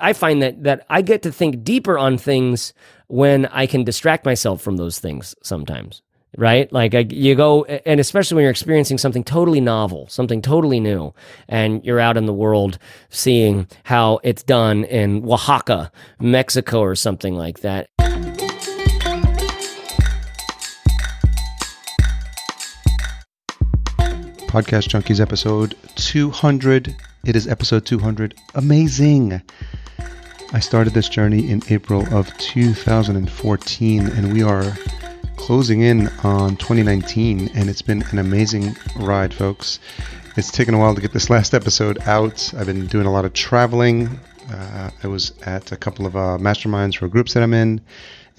I find that that I get to think deeper on things when I can distract myself from those things sometimes. Right? Like I, you go, and especially when you're experiencing something totally novel, something totally new, and you're out in the world seeing how it's done in Oaxaca, Mexico, or something like that. Podcast Junkies episode 200. It is episode 200. Amazing. I started this journey in April of 2014, and we are closing in on 2019, and it's been an amazing ride, folks. It's taken a while to get this last episode out. I've been doing a lot of traveling. Uh, I was at a couple of uh, masterminds for groups that I'm in,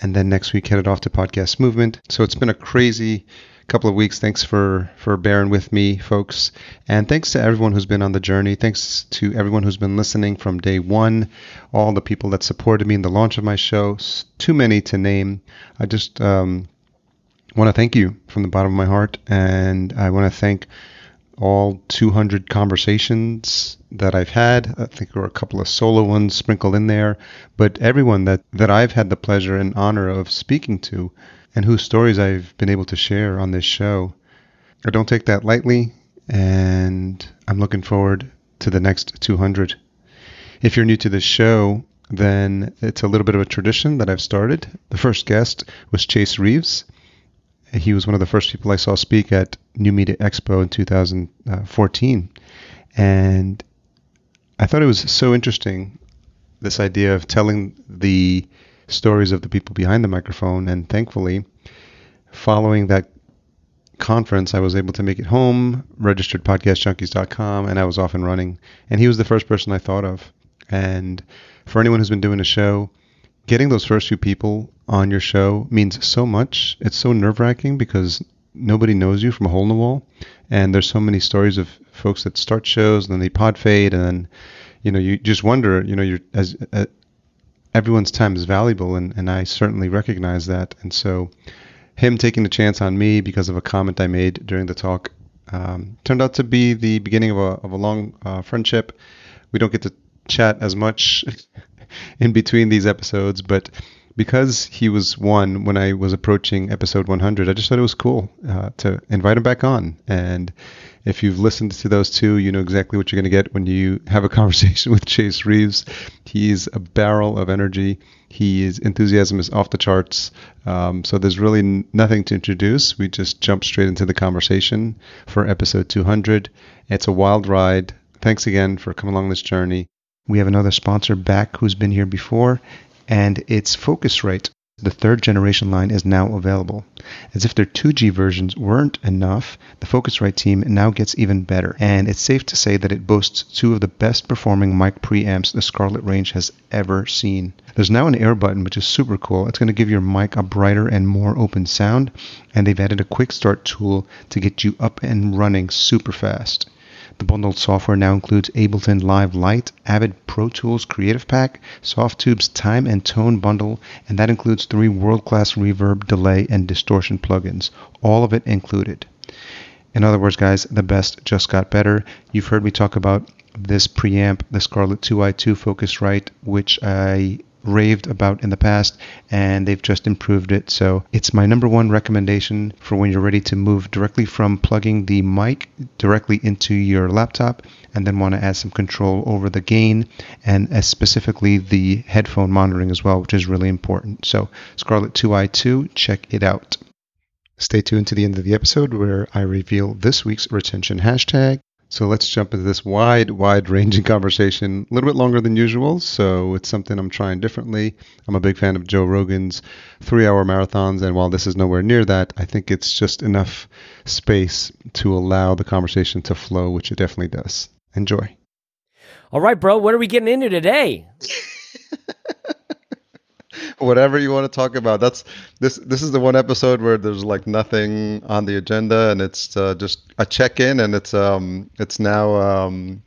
and then next week headed off to Podcast Movement. So it's been a crazy couple of weeks. Thanks for for bearing with me, folks, and thanks to everyone who's been on the journey. Thanks to everyone who's been listening from day one. All the people that supported me in the launch of my show. Too many to name. I just um, want to thank you from the bottom of my heart, and I want to thank all 200 conversations that I've had. I think there were a couple of solo ones sprinkled in there, but everyone that, that I've had the pleasure and honor of speaking to and whose stories I've been able to share on this show. I don't take that lightly, and I'm looking forward to the next 200. If you're new to this show, then it's a little bit of a tradition that I've started. The first guest was Chase Reeves. He was one of the first people I saw speak at New Media Expo in 2014. And I thought it was so interesting this idea of telling the stories of the people behind the microphone. And thankfully, following that conference, I was able to make it home, registered podcastjunkies.com, and I was off and running. And he was the first person I thought of. And for anyone who's been doing a show, getting those first few people on your show means so much. It's so nerve wracking because nobody knows you from a hole in the wall. And there's so many stories of folks that start shows and then they pod fade and then you know you just wonder you know you're as uh, everyone's time is valuable, and, and I certainly recognize that. And so, him taking the chance on me because of a comment I made during the talk um, turned out to be the beginning of a, of a long uh, friendship. We don't get to chat as much in between these episodes, but because he was one when I was approaching episode 100, I just thought it was cool uh, to invite him back on. And if you've listened to those two, you know exactly what you're going to get when you have a conversation with Chase Reeves. He's a barrel of energy. His enthusiasm is off the charts. Um, so there's really n- nothing to introduce. We just jump straight into the conversation for episode 200. It's a wild ride. Thanks again for coming along this journey. We have another sponsor back who's been here before, and it's Focusrite. The third generation line is now available. As if their 2G versions weren't enough, the Focusrite team now gets even better, and it's safe to say that it boasts two of the best performing mic preamps the Scarlett range has ever seen. There's now an air button, which is super cool. It's going to give your mic a brighter and more open sound, and they've added a quick start tool to get you up and running super fast. The bundled software now includes Ableton Live Lite, Avid Pro Tools Creative Pack, Softube's Time and Tone bundle, and that includes three world-class reverb, delay, and distortion plugins, all of it included. In other words, guys, the best just got better. You've heard me talk about this preamp, the Scarlett 2i2 Focusrite, which I raved about in the past and they've just improved it. So it's my number one recommendation for when you're ready to move directly from plugging the mic directly into your laptop and then want to add some control over the gain and uh, specifically the headphone monitoring as well, which is really important. So Scarlett 2i2, check it out. Stay tuned to the end of the episode where I reveal this week's retention hashtag so let's jump into this wide, wide ranging conversation, a little bit longer than usual. So it's something I'm trying differently. I'm a big fan of Joe Rogan's three hour marathons. And while this is nowhere near that, I think it's just enough space to allow the conversation to flow, which it definitely does. Enjoy. All right, bro. What are we getting into today? whatever you want to talk about. That's this. This is the one episode where there's like nothing on the agenda, and it's uh, just a check-in, and it's um, it's now um,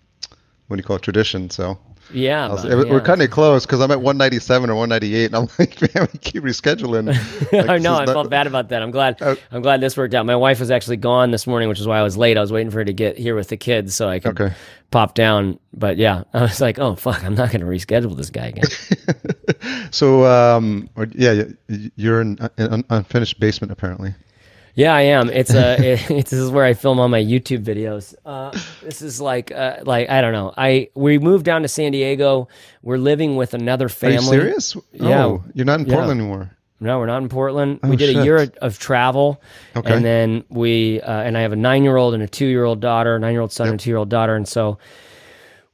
what do you call it, tradition. So Yeah, was- but, We're kind of close because I'm at 197 or 198, and I'm like, man, we keep rescheduling. Like, I know. I not- felt bad about that. I'm glad. Oh. I'm glad this worked out. My wife was actually gone this morning, which is why I was late. I was waiting for her to get here with the kids so I could Okay. pop down. But yeah, I was like, oh fuck, I'm not going to reschedule this guy again. So, um, or, yeah, you're in an unfinished basement apparently. Yeah, I am. It's a. It, it's, this is where I film all my YouTube videos. Uh, this is like, uh, like I don't know. I we moved down to San Diego. We're living with another Are family. you serious? Yeah. Oh, you're not in Yeah. Portland anymore. No, we're not in Portland. Oh, we did a year of, travel, Okay. and then we uh, and I have a nine-year-old and a two-year-old daughter, nine-year-old son and two-year-old daughter, and so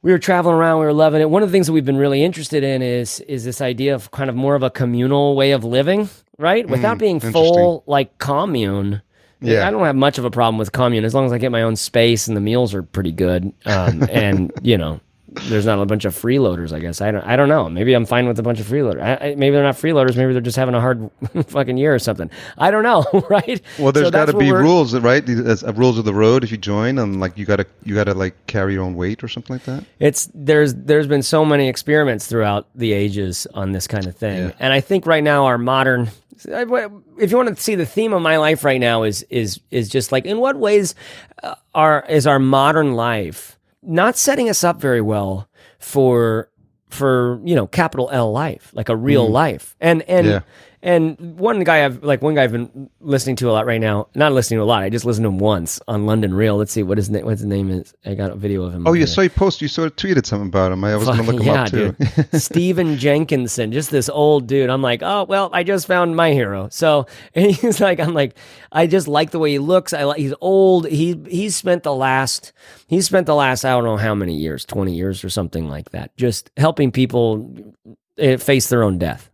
we were traveling around. We were loving it. One of the things that we've been really interested in is is this idea of kind of more of a communal way of living, right? Without being full like commune. Yeah. I don't have much of a problem with commune as long as I get my own space and the meals are pretty good. Um, and you know, there's not a bunch of freeloaders. I guess I don't. I don't know. Maybe I'm fine with a bunch of freeloaders. I, I, maybe they're not freeloaders. Maybe they're just having a hard fucking year or something. I don't know. Right? Well, there's So got to be rules, right? There's uh, rules of the road if you join, and like you gotta you gotta like carry your own weight or something like that. It's there's there's been so many experiments throughout the ages on this kind of thing, Yeah. and I think right now our modern, if you want to see the theme of my life right now is is is just like in what ways uh, are is our modern life not setting us up very well for for you know capital L life like a real life and and Yeah. And one guy I've like one guy I've been listening to a lot right now not listening to a lot I just listened to him once on London Real let's see what his name what his name is I got a video of him Oh, you saw you post, you saw of tweeted something about him. I was gonna Fucking look him yeah, up too. Stephen Jenkinson, just this old dude. I'm like, oh well, I just found my hero. So and he's like, I'm like, I just like the way he looks. I like he's old. He he's spent the last he's spent the last I don't know how many years, twenty years or something like that, just helping people eh, face their own death,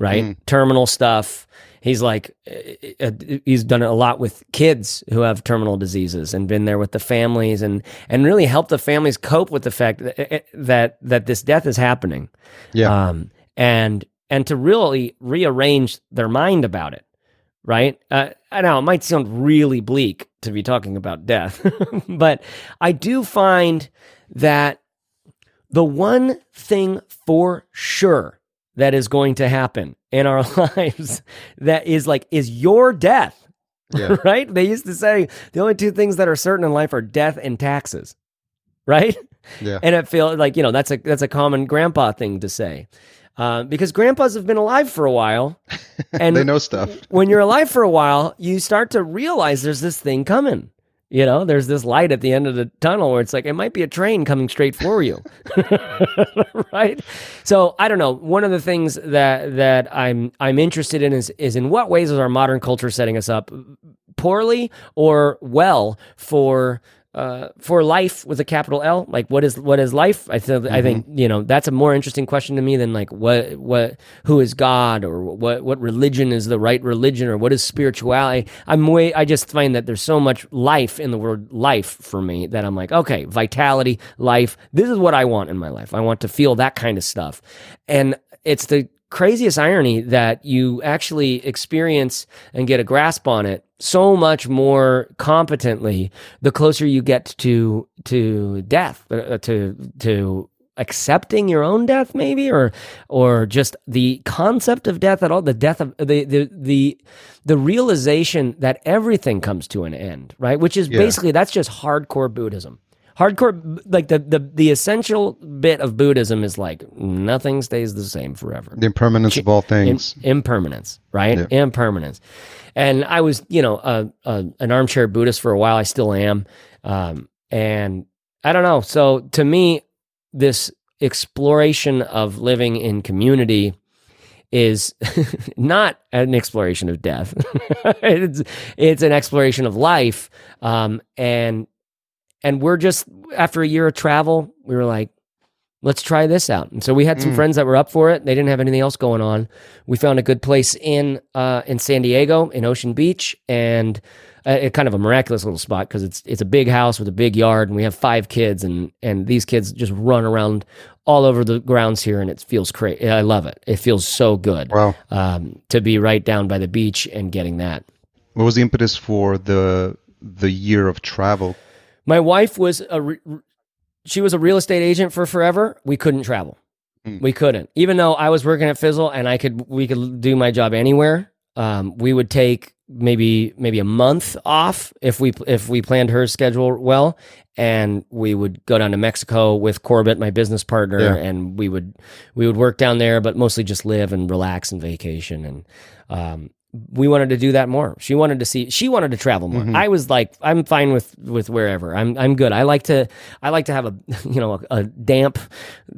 right? Terminal stuff. He's like, eh, eh, he's done it a lot with kids who have terminal diseases and been there with the families and and really helped the families cope with the fact that eh, that that this death is happening, yeah, um, and and to really rearrange their mind about it, right? Uh, I know it might sound really bleak to be talking about death, but I do find that the one thing for sure that is going to happen in our lives that is like is your death Yeah. right they used to say the only two things that are certain in life are death and taxes right yeah. and it feels like you know that's a that's a common grandpa thing to say uh, because grandpas have been alive for a while and they know stuff. when you're alive for a while, you start to realize there's this thing coming. You know, there's this light at the end of the tunnel where it's like it might be a train coming straight for you. right? So I don't know. One of the things that that I'm I'm interested in is is in what ways is our modern culture setting us up poorly or well for uh, for life with a capital L, like what is what is life? I think I think you know that's a more interesting question to me than like what what who is God or what what religion is the right religion or what is spirituality. I'm way I just find that there's so much life in the word life for me that I'm like okay vitality life. This is what I want in my life. I want to feel that kind of stuff, and it's the craziest irony that you actually experience and get a grasp on it so much more competently the closer you get to to death uh, to to accepting your own death maybe or or just the concept of death at all the death of the the the, the realization that everything comes to an end right which is Yeah. basically that's just hardcore buddhism hardcore like the, the the essential bit of buddhism is like nothing stays the same forever The impermanence of all Im- things. impermanence, right? Yeah. Impermanence. And I was, you know, a, a, an armchair Buddhist for a while. I still am. Um, and I don't know. So to me, this exploration of living in community is not an exploration of death. it's it's an exploration of life. Um, and and we're just after a year of travel, we were like, let's try this out. And so we had some Mm. friends that were up for it. They didn't have anything else going on. We found a good place in uh, in San Diego, in Ocean Beach, and uh, it kind of a miraculous little spot because it's it's a big house with a big yard, and we have five kids, and and these kids just run around all over the grounds here, and it feels great. I love it. It feels so good Wow. um, to be right down by the beach and getting that. What was the impetus for the the year of travel? My wife was a re- she was a real estate agent for forever. We couldn't travel. Mm. We couldn't. Even though I was working at Fizzle and I could we could do my job anywhere. Um, we would take maybe maybe a month off if we if we planned her schedule well and we would go down to Mexico with Corbett my business partner Yeah. and we would we would work down there but mostly just live and relax and vacation and um we wanted to do that more. She wanted to see. She wanted to travel more. Mhm. I was like, I'm fine with with wherever. I'm I'm good. I like to I like to have a you know a, a damp,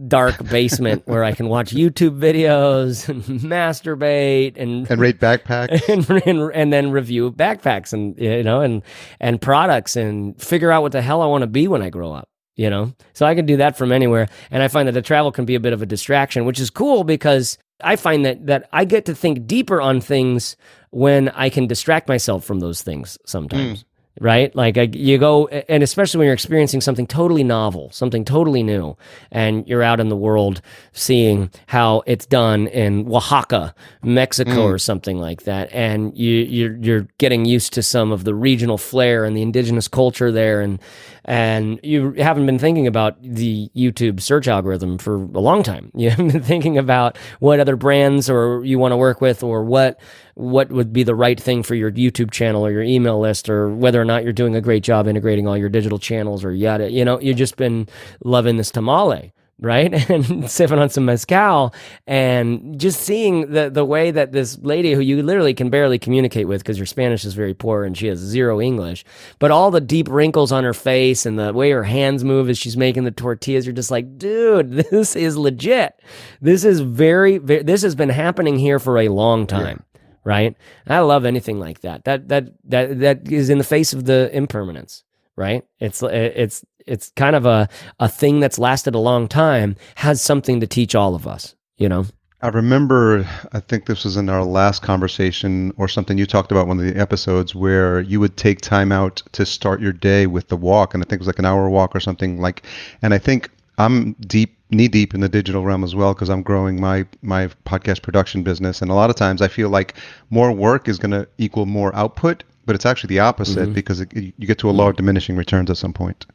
dark basement where I can watch YouTube videos and masturbate and And rate backpack. and, and and then review backpacks and you know and and products and figure out what the hell I want to be when I grow up. You know, so I can do that from anywhere, and I find that the travel can be a bit of a distraction, which is cool because I find that that I get to think deeper on things when I can distract myself from those things sometimes. Mm. Right? Like I, you go, and especially when you're experiencing something totally novel, something totally new, and you're out in the world seeing how it's done in Oaxaca, Mexico, mm. or something like that, and you, you're you're getting used to some of the regional flair and the indigenous culture there, and and you haven't been thinking about the YouTube search algorithm for a long time. You haven't been thinking about what other brands or you want to work with, or what what would be the right thing for your YouTube channel or your email list, or whether or not you're doing a great job integrating all your digital channels or yada. You know, you've just been loving this tamale. Right, and sipping on some mezcal, and just seeing the the way that this lady, who you literally can barely communicate with because your Spanish is very poor and she has zero English, but all the deep wrinkles on her face and the way her hands move as she's making the tortillas, you're just like, dude, this is legit. This is very, very this has been happening here for a long time. Right. I love anything like that. That that that that is in the face of the impermanence. Right. It's uh, it's it's kind of a a thing that's lasted a long time has something to teach all of us. You know. I remember, I think this was in our last conversation or something you talked about one of the episodes where you would take time out to start your day with the walk. And I think it was like an hour walk or something like, and I think I'm deep, knee deep in the digital realm as well because I'm growing my, my podcast production business. And a lot of times I feel like more work is going to equal more output, but it's actually the opposite Mhm. because it, you get to a law of diminishing returns at some point.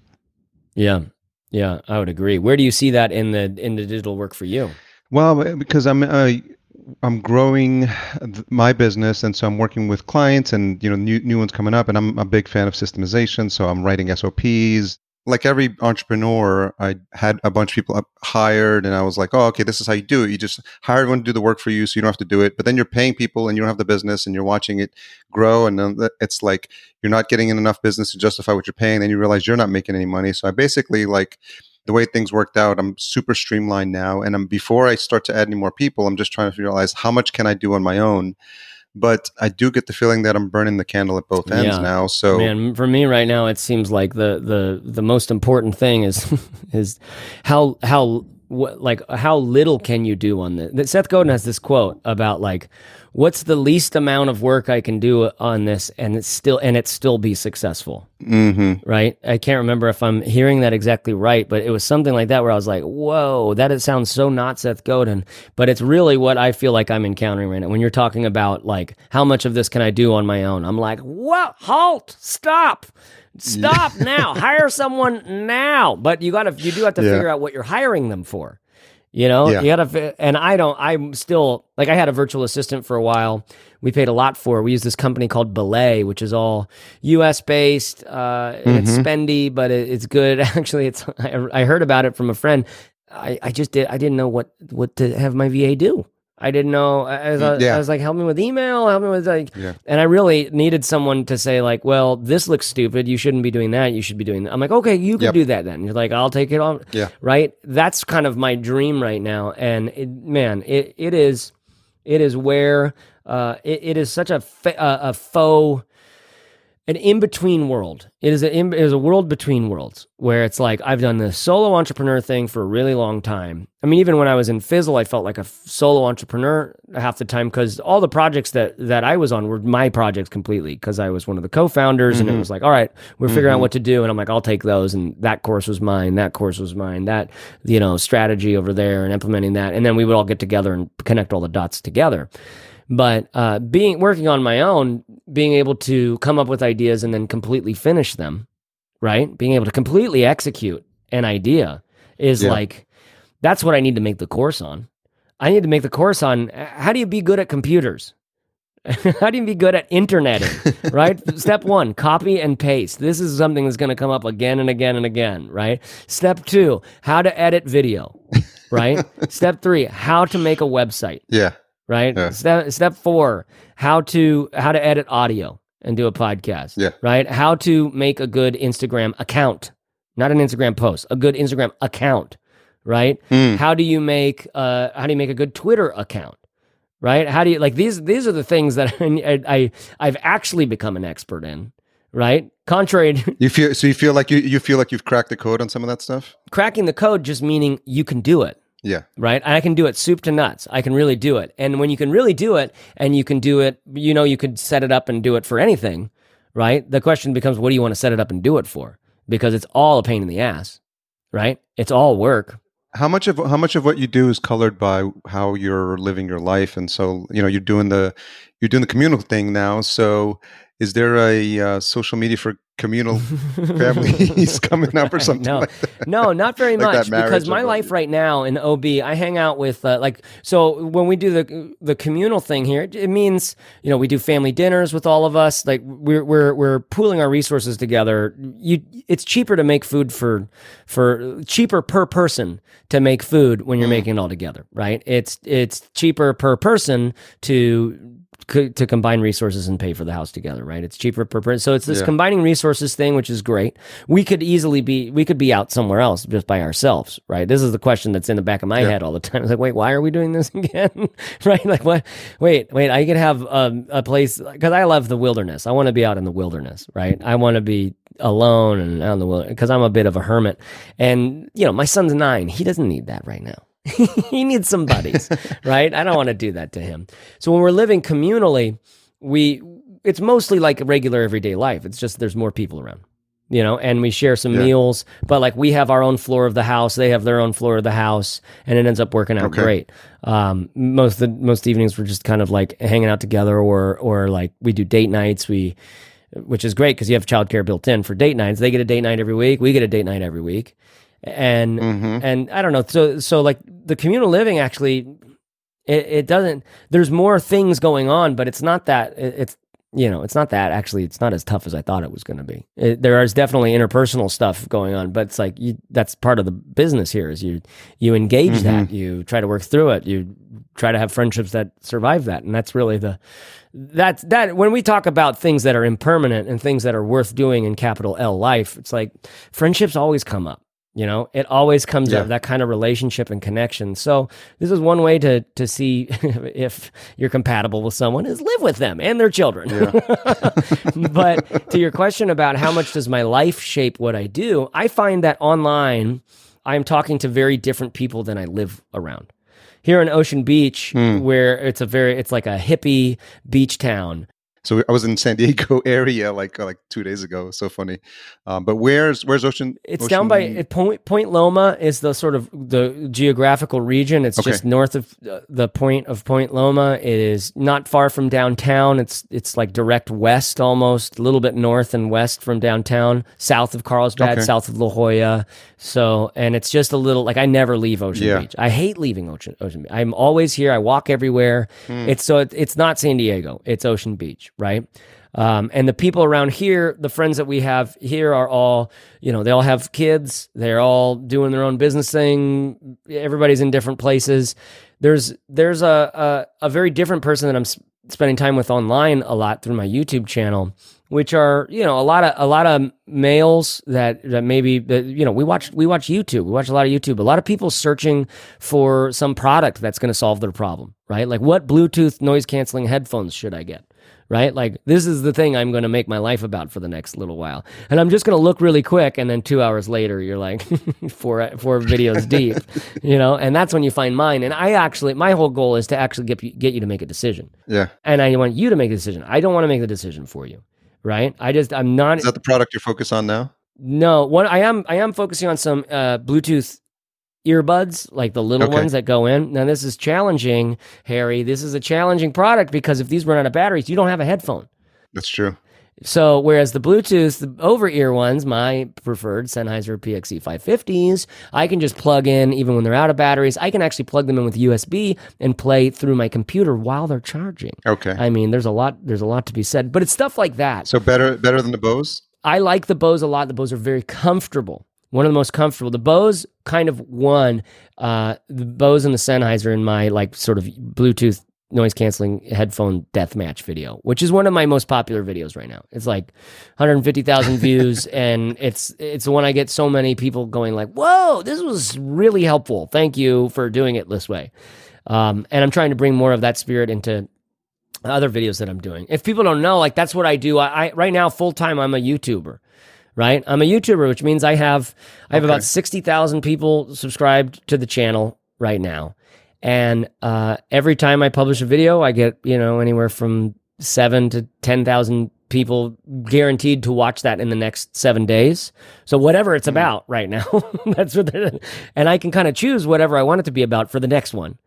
Yeah. Yeah, I would agree. Where do you see that in the in the digital work for you? Well, because I'm uh, I'm growing my business, and so I'm working with clients, and you know, new new ones coming up, and I'm a big fan of systemization. So I'm writing SOPs. Like every entrepreneur, I had a bunch of people hired, and I was like, "Oh, okay, this is how you do it. You just hire everyone to do the work for you, so you don't have to do it. But then you're paying people, and you don't have the business, and you're watching it grow, and then it's like you're not getting in enough business to justify what you're paying. Then you realize you're not making any money. So I basically like the way things worked out, I'm super streamlined now. And I'm, before I start to add any more people, I'm just trying to realize how much can I do on my own. But I do get the feeling that I'm burning the candle at both ends Yeah. now. So Man, for me right now, it seems like the the the most important thing is is how how what like how little can you do on this? Seth Godin has this quote about like what's the least amount of work I can do on this and it's still and it still be successful. hmm right? I can't remember if I'm hearing that exactly right, but it was something like that where I was like, whoa, that it sounds so not Seth Godin. But it's really what I feel like I'm encountering right now. When you're talking about like how much of this can I do on my own? I'm like, what? Halt! Stop! Stop now! Hire someone now! But you gotta, you do have to Yeah. figure out what you're hiring them for. You know, Yeah. you gotta, and I don't, I'm still, like, I had a virtual assistant for a while. We paid a lot for. We use this company called Belay, which is all US based. Uh, and It's spendy, but it, it's good. Actually, it's, I, I heard about it from a friend. I, I just did, I didn't know what, what to have my VA do. I didn't know. I, I, was, Yeah. I was like, help me with email, help me with like, Yeah. and I really needed someone to say like, well, this looks stupid. You shouldn't be doing that. You should be doing that. I'm like, okay, you can Yep. do that then. You're like, I'll take it on. Yeah. Right. That's kind of my dream right now. And it, man, it, it is, it is where, uh, it, it is such a, fa- a, a faux, an in between world. It is a it is a world between worlds where it's like I've done this solo entrepreneur thing for a really long time. I mean, even when I was in Fizzle, I felt like a solo entrepreneur half the time because all the projects that that I was on were my projects completely because I was one of the co-founders and it mm-hmm. was like, all right, we're figuring out mm-hmm. what to do, and I'm like, I'll take those, and that course was mine, that course was mine, that you know strategy over there, and implementing that, and then we would all get together and connect all the dots together but uh, being working on my own being able to come up with ideas and then completely finish them right being able to completely execute an idea is Yeah. like that's what I need to make the course on. I need to make the course on uh, how do you be good at computers? how do you be good at interneting? right? Step one, copy and paste. This is something that's going to come up again and again and again, right? Step two, how to edit video, right? Step three, how to make a website Yeah. Right? Yeah. Step step four, how to how to edit audio and do a podcast. Yeah. Right? How to make a good Instagram account. Not an Instagram post, a good Instagram account. Right? Mm. How do you make uh how do you make a good Twitter account? Right? How do you like these these are the things that I, I I've actually become an expert in. Right? Contrary to You feel so you feel like you you feel like you've cracked the code on some of that stuff? cracking the code just meaning you can do it. Yeah. right? I can do it soup to nuts. I can really do it. And when you can really do it and you can do it, you know, you could set it up and do it for anything, right? The question becomes, what do you want to set it up and do it for? Because it's all a pain in the ass, right? It's all work. How much of how much of what you do is colored by how you're living your life, and so you know you're doing the you're doing the communal thing now. So, is there a uh, social media for communal families coming up or something? no, like no, not very Like much. Because my life right now in OB, I hang out with uh, like so when we do the the communal thing here, it, it means you know we do family dinners with all of us. Like we're we're we're pooling our resources together. You, it's cheaper to make food for for cheaper per person to make food when Mm. you're making it all together, right? It's it's cheaper per person to co- to combine resources and pay for the house together, right? It's cheaper per person. So it's this Yeah. combining resources thing, which is great. We could easily be we could be out somewhere else just by ourselves, right? This is the question that's in the back of my Yeah. head all the time. It's like, wait, why are we doing this again? right? Like, what? Wait, wait. I could have um, a place because I love the wilderness. I want to be out in the wilderness, right? I want to be alone and out in the wilderness because I'm a bit of a hermit. And you know, my son's nine. He doesn't need that right now. he needs some buddies, right? I don't want to do that to him. So when we're living communally, we it's mostly like regular everyday life. It's just there's more people around. You know, and we share some Yeah. meals, but like we have our own floor of the house, they have their own floor of the house, and it ends up working out Okay. great. Um, most of the, most evenings we're just kind of like hanging out together, or or like we do date nights. We which is great because you have childcare built in for date nights. They get a date night every week. We get a date night every week, and Mhm. and I don't know. So so like the communal living actually, it, it doesn't. There's more things going on, but it's not that. It, it's you know, it's not that actually. It's not as tough as I thought it was going to be. It, there is definitely interpersonal stuff going on, but it's like you, that's part of the business here. Is you you engage that, you try to work through it, you try to have friendships that survive that, and that's really the that's that when we talk about things that are impermanent and things that are worth doing in capital L life, it's like friendships always come up. You know, it always comes Yeah. up that kind of relationship and connection. So this is one way to to see if you're compatible with someone is live with them and their children. but to your question about how much does my life shape what I do, I find that online I'm talking to very different people than I live around. Here in Ocean Beach, hmm. where it's a very it's like a hippie beach town. So I was in San Diego area like uh, like two days ago. So funny. Um, but where's where's Ocean? It's Ocean- down by it, Point Point Loma is the sort of the geographical region. It's Okay. just north of uh, the point of Point Loma. It is not far from downtown. It's it's like direct west almost, a little bit north and west from downtown, south of Carlsbad, Okay. south of La Jolla. So, and it's just a little like I never leave Ocean Yeah. Beach. I hate leaving Ocean Ocean Beach. I'm always here. I walk everywhere. Hmm. It's so it, it's not San Diego. It's Ocean Beach, right? Um, and the people around here, the friends that we have here are all, you know, they all have kids. They're all doing their own business thing. Everybody's in different places. There's there's a a, a very different person that I'm s- spending time with online a lot through my YouTube channel, which are you know a lot of a lot of males that that maybe that you know we watch we watch YouTube. We watch a lot of YouTube. A lot of people searching for some product that's going to solve their problem, right? Like what Bluetooth noise canceling headphones should I get? Right? Like this is the thing I'm going to make my life about for the next little while, and I'm just going to look really quick, and then two hours later, you're like four four videos deep, you know, and that's when you find mine. And I actually, my whole goal is to actually get you, get you to make a decision, Yeah. and I want you to make a decision. I don't want to make the decision for you, right? I just I'm not Is that the product you're focused on now? no, what I am I am focusing on some uh, Bluetooth earbuds, like the little Okay. ones that go in. Now this is challenging, Harry. This is a challenging product because if these run out of batteries, you don't have a headphone. That's true. So whereas the Bluetooth, the over ear ones, my preferred Sennheiser PXC 550s, I can just plug in even when they're out of batteries. I can actually plug them in with USB and play through my computer while they're charging. Okay. I mean, there's a lot there's a lot to be said, but it's stuff like that. so better better than the Bose. I like the Bose a lot. The Bose are very comfortable. One of the most comfortable. The Bose kind of won uh, the Bose and the Sennheiser in my like sort of Bluetooth noise canceling headphone death match video, which is one of my most popular videos right now. It's like 150,000 views, and it's it's the one I get so many people going like, "Whoa, this was really helpful. Thank you for doing it this way." Um, and I'm trying to bring more of that spirit into other videos that I'm doing. If people don't know, like that's what I do. I, I right now full time I'm a YouTuber. Right? I'm a YouTuber, which means I have I have Okay. about 60,000 people subscribed to the channel right now. And uh, every time I publish a video, I get, you know, anywhere from 7 to 10,000 people guaranteed to watch that in the next 7 days. So whatever it's about right now, that's what and I can kind of choose whatever I want it to be about for the next one.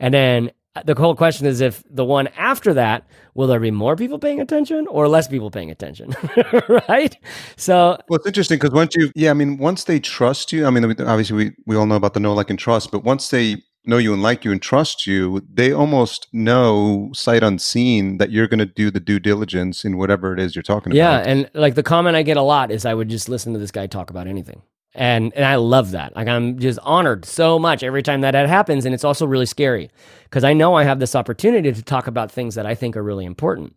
And then the whole question is if the one after that, will there be more people paying attention or less people paying attention? right? So, Well, it's interesting because once you, yeah, I mean, once they trust you, I mean, obviously we, we all know about the know, like, and trust, but once they know you and like you and trust you, they almost know sight unseen that you're going to do the due diligence in whatever it is you're talking about. yeah. And like the comment I get a lot is I would just listen to this guy talk about anything. And, and I love that. Like I'm just honored so much every time that that happens. And it's also really scary because I know I have this opportunity to talk about things that I think are really important.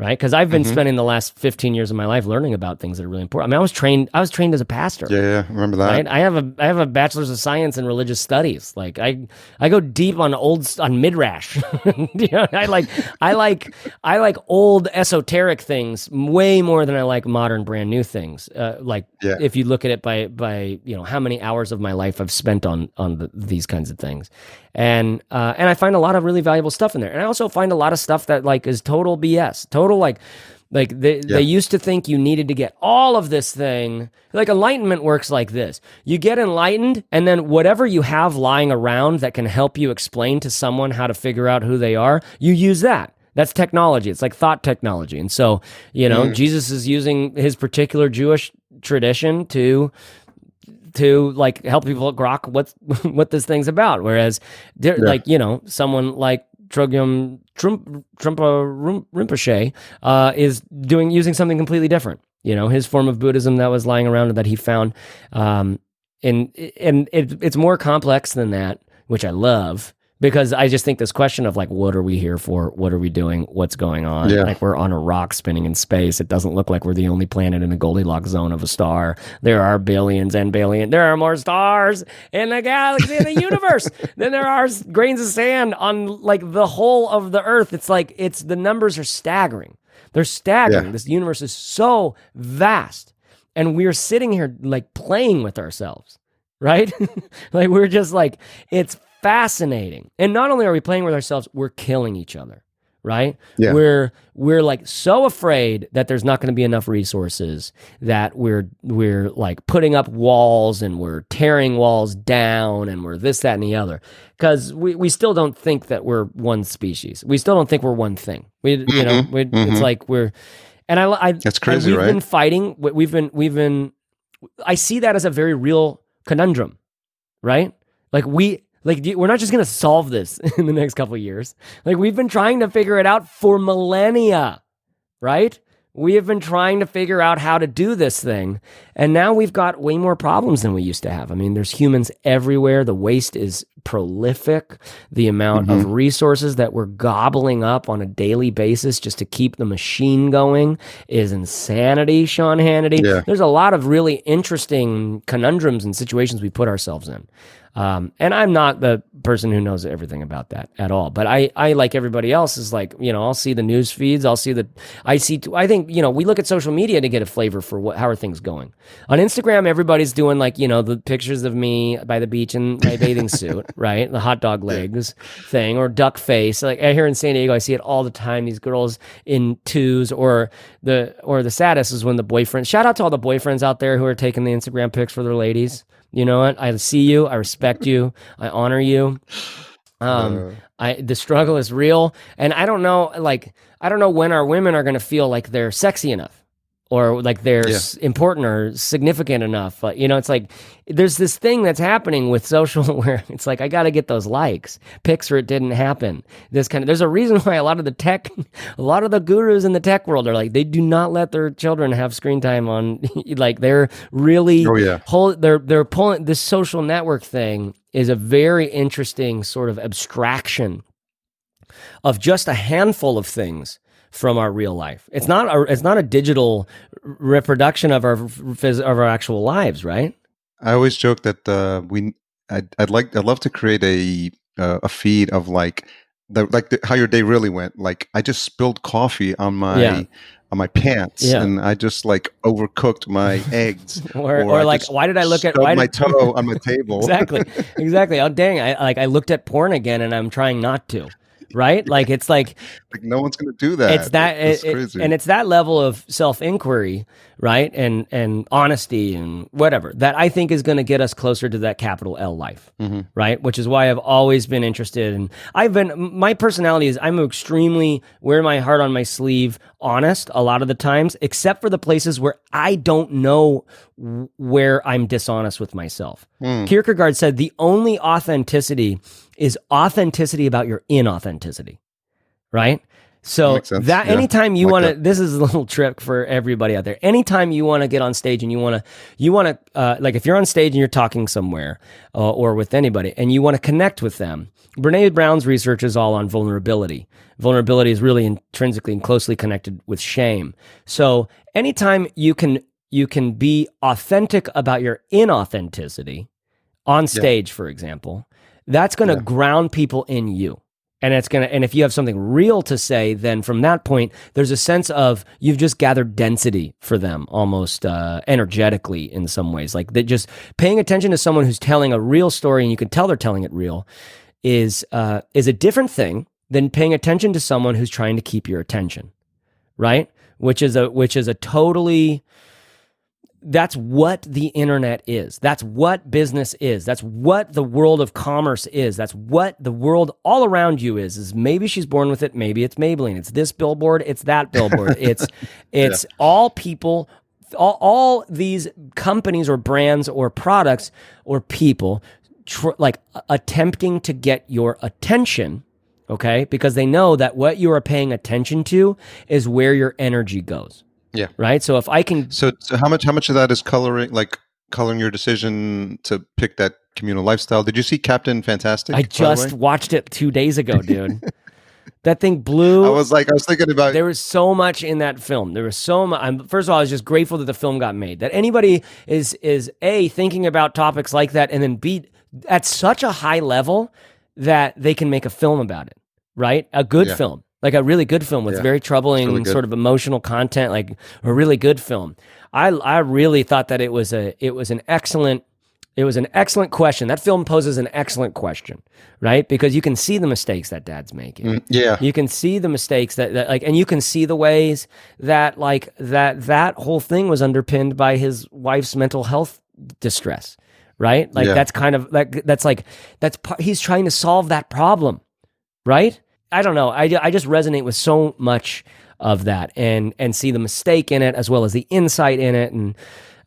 Right. Because I've been spending the last 15 years of my life learning about things that are really important. I mean, I was trained, I was trained as a pastor. Yeah, yeah, remember that. right? I have a I have a bachelor's of science in religious studies. Like I I go deep on old on midrash. you know, I like I like I like old esoteric things way more than I like modern brand new things. Uh, like Yeah. if you look at it by by you know how many hours of my life I've spent on on the, these kinds of things, and uh, and I find a lot of really valuable stuff in there, and I also find a lot of stuff that like is total BS, total like. Like they, Yeah. they used to think you needed to get all of this thing. Like enlightenment works like this. You get enlightened and then whatever you have lying around that can help you explain to someone how to figure out who they are, you use that. That's technology. It's like thought technology. And so, you know, mm. Jesus is using his particular Jewish tradition to to like help people grok what what this thing's about. Whereas, there, like you know, someone like Trogyum Trump Trumpa Rum- Rinpoche uh, is doing using something completely different. You know, his form of Buddhism that was lying around that he found, um, and and it, it's more complex than that, which I love because I just think this question of like, what are we here for? What are we doing? What's going on? Yeah. Like we're on a rock spinning in space. It doesn't look like we're the only planet in a Goldilocks zone of a star. There are billions and billion. There are more stars in the galaxy in the universe than there are grains of sand on like the whole of the Earth. It's like it's the numbers are staggering. They're staggering. Yeah. This universe is so vast, and we're sitting here like playing with ourselves right? like we're just like it's fascinating. And not only are we playing with ourselves, we're killing each other, right? Yeah. We're we're like so afraid that there's not going to be enough resources that we're we're like putting up walls and we're tearing walls down and we're this that and the other cuz we we still don't think that we're one species. We still don't think we're one thing. We you know, mm-hmm. we, it's mm-hmm. like we're and I I That's crazy, we've right? been fighting we've been we've been I see that as a very real conundrum, right? Like we like we're not just going to solve this in the next couple of years. Like we've been trying to figure it out for millennia, right? We have been trying to figure out how to do this thing, and now we've got way more problems than we used to have. I mean, there's humans everywhere. The waste is prolific. The amount Mm-hmm. of resources that we're gobbling up on a daily basis just to keep the machine going is insanity, Sean Hannity. Yeah. There's a lot of really interesting conundrums and situations we put ourselves in. Um, and I'm not the person who knows everything about that at all. But I, I like everybody else is like, you know, I'll see the news feeds. I'll see the, I see, I think, you know, we look at social media to get a flavor for what, how are things going. On Instagram, everybody's doing like, you know, the pictures of me by the beach in my bathing suit, right? The hot dog legs thing or duck face. Like here in San Diego, I see it all the time. These girls in twos or the, or the saddest is when the boyfriend, shout out to all the boyfriends out there who are taking the Instagram pics for their ladies. You know what? I see you. I respect you. I honor you. Um, I the struggle is real, and I don't know. Like, I don't know when our women are going to feel like they're sexy enough. Or like they're s- important or significant enough. But, you know, it's like there's this thing that's happening with social where it's like I got to get those likes, pics, or it didn't happen. This kind of there's a reason why a lot of the tech, a lot of the gurus in the tech world are like they do not let their children have screen time on. like they're really Oh, yeah. whole they're they're pulling this social network thing is a very interesting sort of abstraction of just a handful of things from our real life. It's not a it's not a digital reproduction of our phys- of our actual lives, right? I always joke that uh, we I'd, I'd like I'd love to create a uh, a feed of like the like the, how your day really went. Like I just spilled coffee on my Yeah. on my pants, Yeah. and I just like overcooked my eggs, Or, Or or, like, why did I look at why my did, toe on my table. exactly, exactly? Oh dang! I like I looked at porn again, and I'm trying not to. Right? Like it's like Like no one's gonna do that. it's that it- it- and it's that level of self-inquiry right and and honesty and whatever that i think is going to get us closer to that capital l life Mm-hmm. right which is why i've always been interested and i've been my personality is i'm extremely wear my heart on my sleeve honest a lot of the times except for the places where i don't know where i'm dishonest with myself Hmm. kierkegaard said the only authenticity is authenticity about your inauthenticity right? So that yeah. anytime you Like want to this is a little trick for everybody out there. Anytime you want to get on stage and you want to you want to uh, like if you're on stage and you're talking somewhere uh, or with anybody and you want to connect with them brene brown's research is all on vulnerability. Vulnerability is really intrinsically and closely connected with shame. So anytime you can you can be authentic about your inauthenticity on stage for example that's going to Yeah. ground people in you. And it's going to and if you have something real to say then from that point there's a sense of you've just gathered density for them almost uh, energetically in some ways. Like that just paying attention to someone who's telling a real story and you can tell they're telling it real is uh, is a different thing than paying attention to someone who's trying to keep your attention right? Which is a which is a totally that's what the internet is. That's what business is. That's what the world of commerce is. That's what the world all around you is. Is maybe she's born with it, maybe it's Maybelline. It's this billboard, it's that billboard. It's it's all people all, all these companies or brands or products or people tr- like attempting to get your attention okay because they know that what you are paying attention to is where your energy goes Yeah. right so if i can So, so how much how much of that is coloring like coloring your decision to pick that communal lifestyle? Did you see Captain Fantastic? I just watched it two days ago, dude. that thing blew. I was like I was thinking about there was so much in that film. There was so much. I'm, first of all, I was just grateful that the film got made. That anybody is is a thinking about topics like that, and then b at such a high level that they can make a film about it. Right, a good Yeah. film, like a really good film with Yeah. very troubling really sort of emotional content, like a really good film. I I really thought that it was a it was an excellent it was an excellent question. That film poses an excellent question, right? Because you can see the mistakes that dad's making. Mm, yeah. You can see the mistakes that, that like and you can see the ways that like that that whole thing was underpinned by his wife's mental health distress, right? Like Yeah. that's kind of like that's like that's part, he's trying to solve that problem, right? I don't know. I, I just resonate with so much of that and and see the mistake in it as well as the insight in it and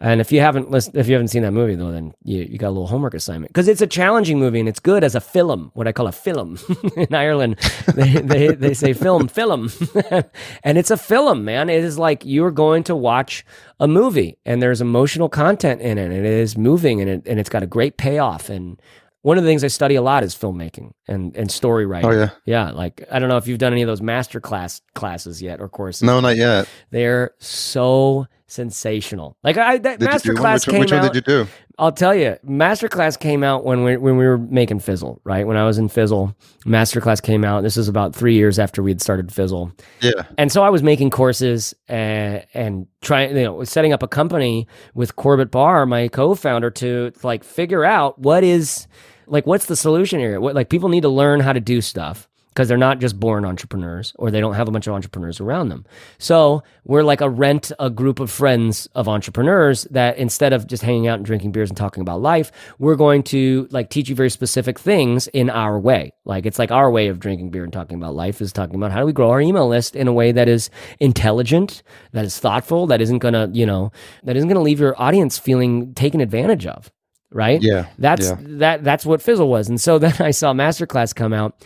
and if you haven't listened, if you haven't seen that movie though, then you, you got a little homework assignment because it's a challenging movie and it's good as a film, what I call a film. In Ireland, they, they they say film, film, and it's a film, man. It is like you're going to watch a movie and there's emotional content in it and it is moving and it and it's got a great payoff and. One of the things I study a lot is filmmaking and, and story oh, writing. Oh yeah. Yeah, like I don't know if you've done any of those master class classes yet or courses. No, not yet. They're so sensational. Like I that Did master you do one? class Which, came which out. one did you do? I'll tell you, Masterclass came out when we when we were making Fizzle, right? When I was in Fizzle, Masterclass came out. This is about three years after we had started Fizzle, Yeah. and so I was making courses and and trying, you know, setting up a company with Corbett Barr, my co-founder, to like figure out what is like what's the solution here. What like people need to learn how to do stuff. because they're not just born entrepreneurs or they don't have a bunch of entrepreneurs around them. So we're like a rent a group of friends of entrepreneurs that instead of just hanging out and drinking beers and talking about life, we're going to like teach you very specific things in our way. Like it's like our way of drinking beer and talking about life is talking about how do we grow our email list in a way that is intelligent, that is thoughtful, that isn't gonna, you know, that isn't gonna leave your audience feeling taken advantage of. Right? Yeah. That's yeah. that that's what Fizzle was. And so then I saw Masterclass come out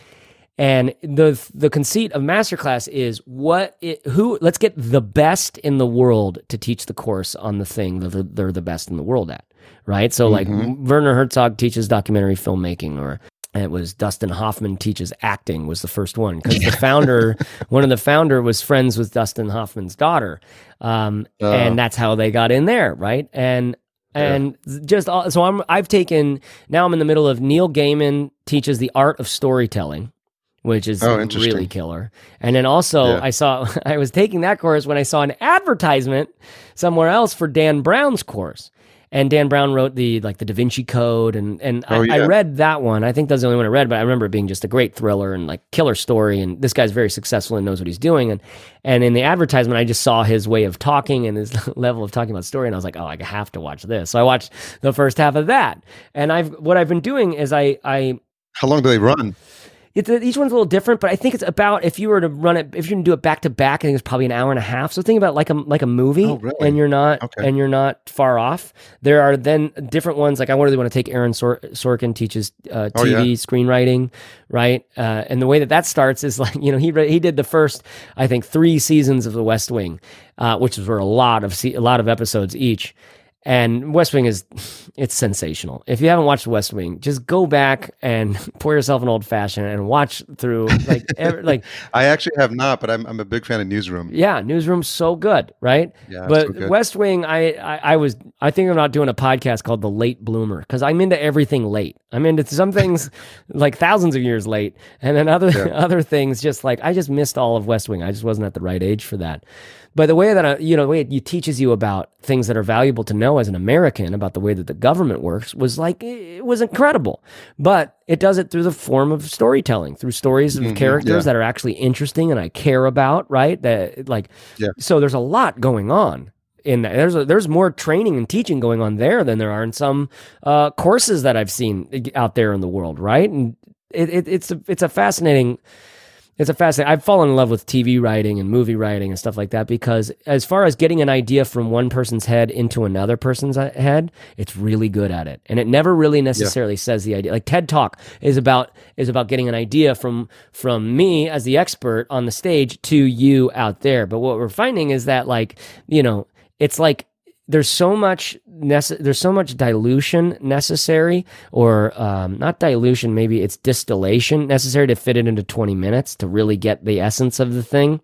and the the conceit of masterclass is what it, who let's get the best in the world to teach the course on the thing that they're the best in the world at, right? So like Werner Herzog teaches documentary filmmaking, or it was Dustin Hoffman teaches acting was the first one because the founder, one of the founder was friends with Dustin Hoffman's daughter, um, and that's how they got in there, right? And and just all, so I'm I've taken now I'm in the middle of Neil Gaiman teaches the art of storytelling which is Oh, really killer. And then also, Yeah. I saw I was taking that course when I saw an advertisement somewhere else for Dan Brown's course. And Dan Brown wrote the like the Da Vinci Code, and and Oh, I, I read that one. I think that's the only one I read, but I remember it being just a great thriller and like killer story. And this guy's very successful and knows what he's doing. And and in the advertisement, I just saw his way of talking and his level of talking about story, and I was like, oh, I have to watch this. So I watched the first half of that. And I've what I've been doing is I I How long do they run? It's, each one's a little different, but I think it's about if you were to run it, if you're gonna do it back to back, I think it's probably an hour and a half. So think about like a like a movie, Oh, really? and you're not Okay. and you're not far off. There are then different ones. Like I really want to take Aaron Sor- Sorkin teaches uh, Oh, TV yeah. screenwriting, right? Uh, and the way that that starts is like you know he re- he did the first I think three seasons of The West Wing, uh, which were a lot of se- a lot of episodes each. And West Wing is it's sensational. If you haven't watched West Wing, just go back and pour yourself an old fashioned and watch through like ev- like I actually have not, but I'm, I'm a big fan of Newsroom. yeah, Newsroom's so good, right? Yeah, but so. West Wing, I, I I was I think I'm not doing a podcast called The Late Bloomer because I'm into everything late. I'm into some things like thousands of years late, and then other Yeah. other things just like I just missed all of West Wing. I just wasn't at the right age for that. But the way that I, you know, the way it teaches you about things that are valuable to know as an American about the way that the government works was like it was incredible. But it does it through the form of storytelling, through stories of characters yeah. that are actually interesting and I care about, right? That like, Yeah. so there's a lot going on in that. There's a, there's more training and teaching going on there than there are in some uh, courses that I've seen out there in the world, right? And it, it, it's a, it's a fascinating. It's a fascinating. I've fallen in love with TV writing and movie writing and stuff like that because, as far as getting an idea from one person's head into another person's uh, head, it's really good at it, and it never really necessarily says the idea. Like TED Talk is about is about getting an idea from from me as the expert on the stage to you out there. But what we're finding is that, like, you know, it's like there's so much nece- there's so much dilution necessary or um, not dilution maybe it's distillation necessary to fit it into 20 minutes to really get the essence of the thing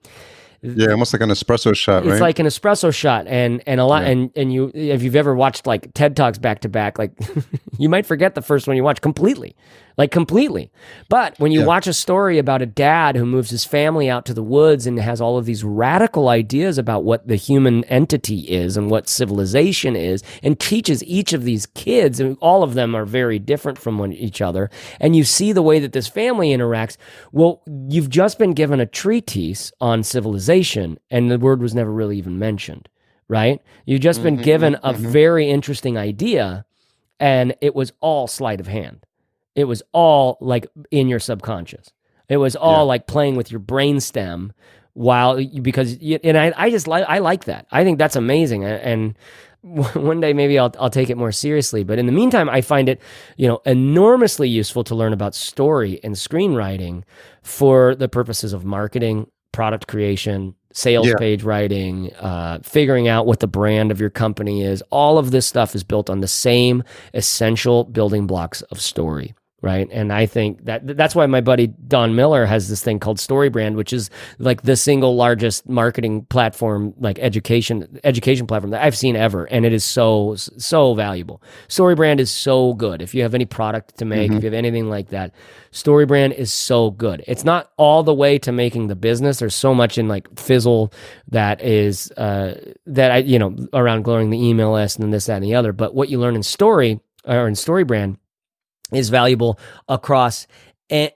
Yeah, almost like an espresso shot, it's right? like an espresso shot and and a lot Yeah. and and you if you've ever watched like ted talks back to back like you might forget the first one you watch completely like completely. But when you Yeah. watch a story about a dad who moves his family out to the woods and has all of these radical ideas about what the human entity is and what civilization is and teaches each of these kids and all of them are very different from one each other and you see the way that this family interacts well you've just been given a treatise on civilization and the word was never really even mentioned right? You've just been mm-hmm, given a mm-hmm. very interesting idea and it was all sleight of hand it was all like in your subconscious it was all Yeah. like playing with your brainstem while you, because you, and I, I just like I like that. I think that's amazing. And one day maybe I'll I'll take it more seriously. But in the meantime, I find it you know enormously useful to learn about story and screenwriting for the purposes of marketing, product creation, sales Yeah. page writing, uh, figuring out what the brand of your company is. All of this stuff is built on the same essential building blocks of story right? And I think that that's why my buddy Don Miller has this thing called StoryBrand, which is like the single largest marketing platform, like education education platform that I've seen ever, and it is so so valuable. StoryBrand is so good. If you have any product to make, if you have anything like that, StoryBrand is so good. It's not all the way to making the business. There's so much in like Fizzle that is uh, that I you know around growing the email list and this that and the other. But what you learn in Story or in StoryBrand is valuable across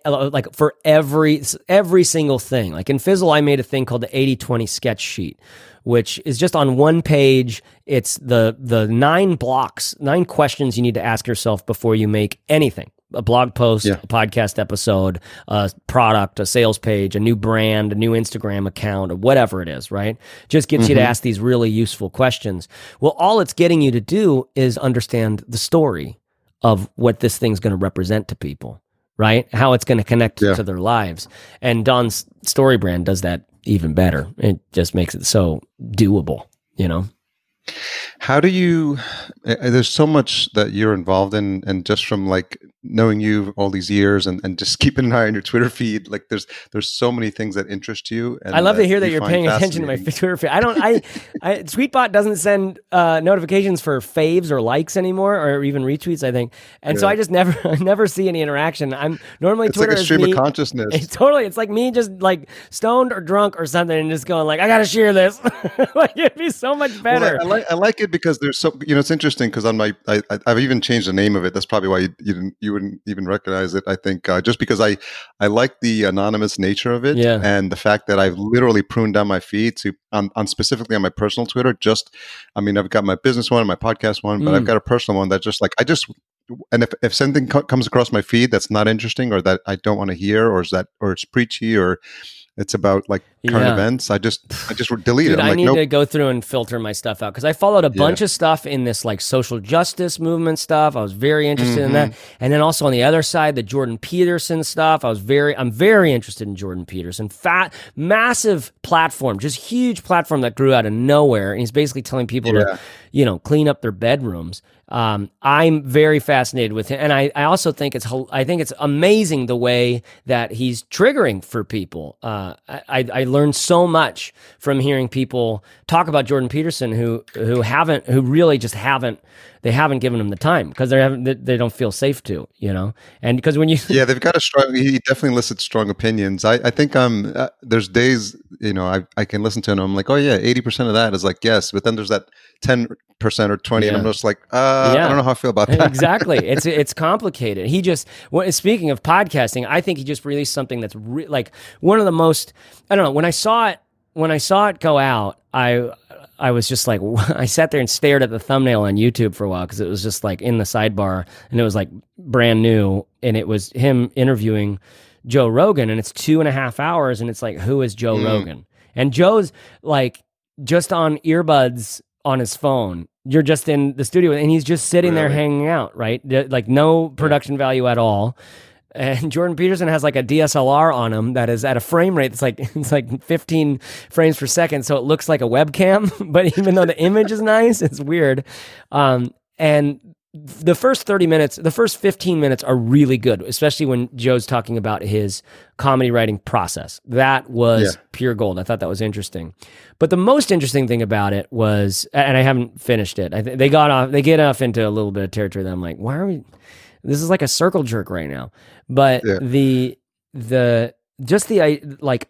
like for every every single thing. Like in Fizzle, I made a thing called the 80-20 sketch sheet, which is just on one page. It's the the nine blocks, nine questions you need to ask yourself before you make anything a blog post, Yeah. a podcast episode, a product, a sales page, a new brand, a new Instagram account, or whatever it is, right? Just gets you to mm-hmm. ask these really useful questions. Well, all it's getting you to do is understand the story of what this thing's going to represent to people, right? How it's going to connect Yeah. to their lives. And Don's story brand does that even better. It just makes it so doable, you know? How do you? uh, There's so much that you're involved in, and just from like knowing you all these years, and, and just keeping an eye on your Twitter feed, like there's there's so many things that interest you. And I love to hear that you you're paying attention to my. Twitter feed. I don't. I, I Tweetbot doesn't send uh, notifications for faves or likes anymore, or even retweets. I think, and so I just never, I never see any interaction. I'm normally It's Twitter like a is stream me. of consciousness. It's totally. It's like me just like stoned or drunk or something, and just going like, I gotta share this. like it'd be so much Well, better. I, I like I like it because there's so you know it's interesting because on my I, I've even changed the name of it. That's probably why you, you didn't you wouldn't even recognize it. I think uh, just because I I like the anonymous nature of it Yeah. and the fact that I've literally pruned down my feed to on, on specifically on my personal Twitter. Just I mean I've got my business one and my podcast one, but Mm. I've got a personal one that just like I just and if, if something co- comes across my feed that's not interesting or that I don't want to hear or is that or it's preachy or it's about like current Yeah. events, I just I just delete Dude, it. I'm I like, need nope. to go through and filter my stuff out because I followed a Yeah. bunch of stuff in this like social justice movement stuff. I was very interested in Mm-hmm. that, and then also on the other side, the Jordan Peterson stuff. I was very, I'm very interested in Jordan Peterson. Fat, massive platform, just huge platform that grew out of nowhere, and he's basically telling people Yeah. to, you know, clean up their bedrooms. Um, I'm very fascinated with him, and I, I also think it's I think it's amazing the way that he's triggering for people. Uh, I, I learned so much from hearing people talk about Jordan Peterson who who haven't who really just haven't they haven't given him the time because they haven't they, don't feel safe to you know and because when you yeah, they've got a strong. He definitely elicits strong opinions. I, I think um, uh, there's days you know I, I can listen to him. I'm like, oh yeah, eighty percent of that is like yes, but then there's that ten percent or twenty, and I'm just like, uh, Yeah. I don't know how I feel about that. exactly. It's it's complicated. He just well, speaking of podcasting, I think he just released something that's re- like one of the most. I don't know. When I saw it, when I saw it go out, I I was just like, I sat there and stared at the thumbnail on YouTube for a while because it was just like in the sidebar and it was like brand new and it was him interviewing Joe Rogan and it's two and a half hours and it's like, who is Joe mm. Rogan? And Joe's like just on earbuds on his phone. You're just in the studio and he's just sitting there hanging out, right? Like no production value at all. And Jordan Peterson has like a DSLR on him that is at a frame rate that's like it's like 15 frames per second, so it looks like a webcam. But even though the image is nice, it's weird. Um, and the first 30 minutes, the first 15 minutes are really good, especially when Joe's talking about his comedy writing process. That was Yeah. pure gold. I thought that was interesting. But the most interesting thing about it was, and I haven't finished it. I th- they got off, they get off into a little bit of territory that I'm like, why are we? This is like a circle jerk right now. But Yeah. the the just the I like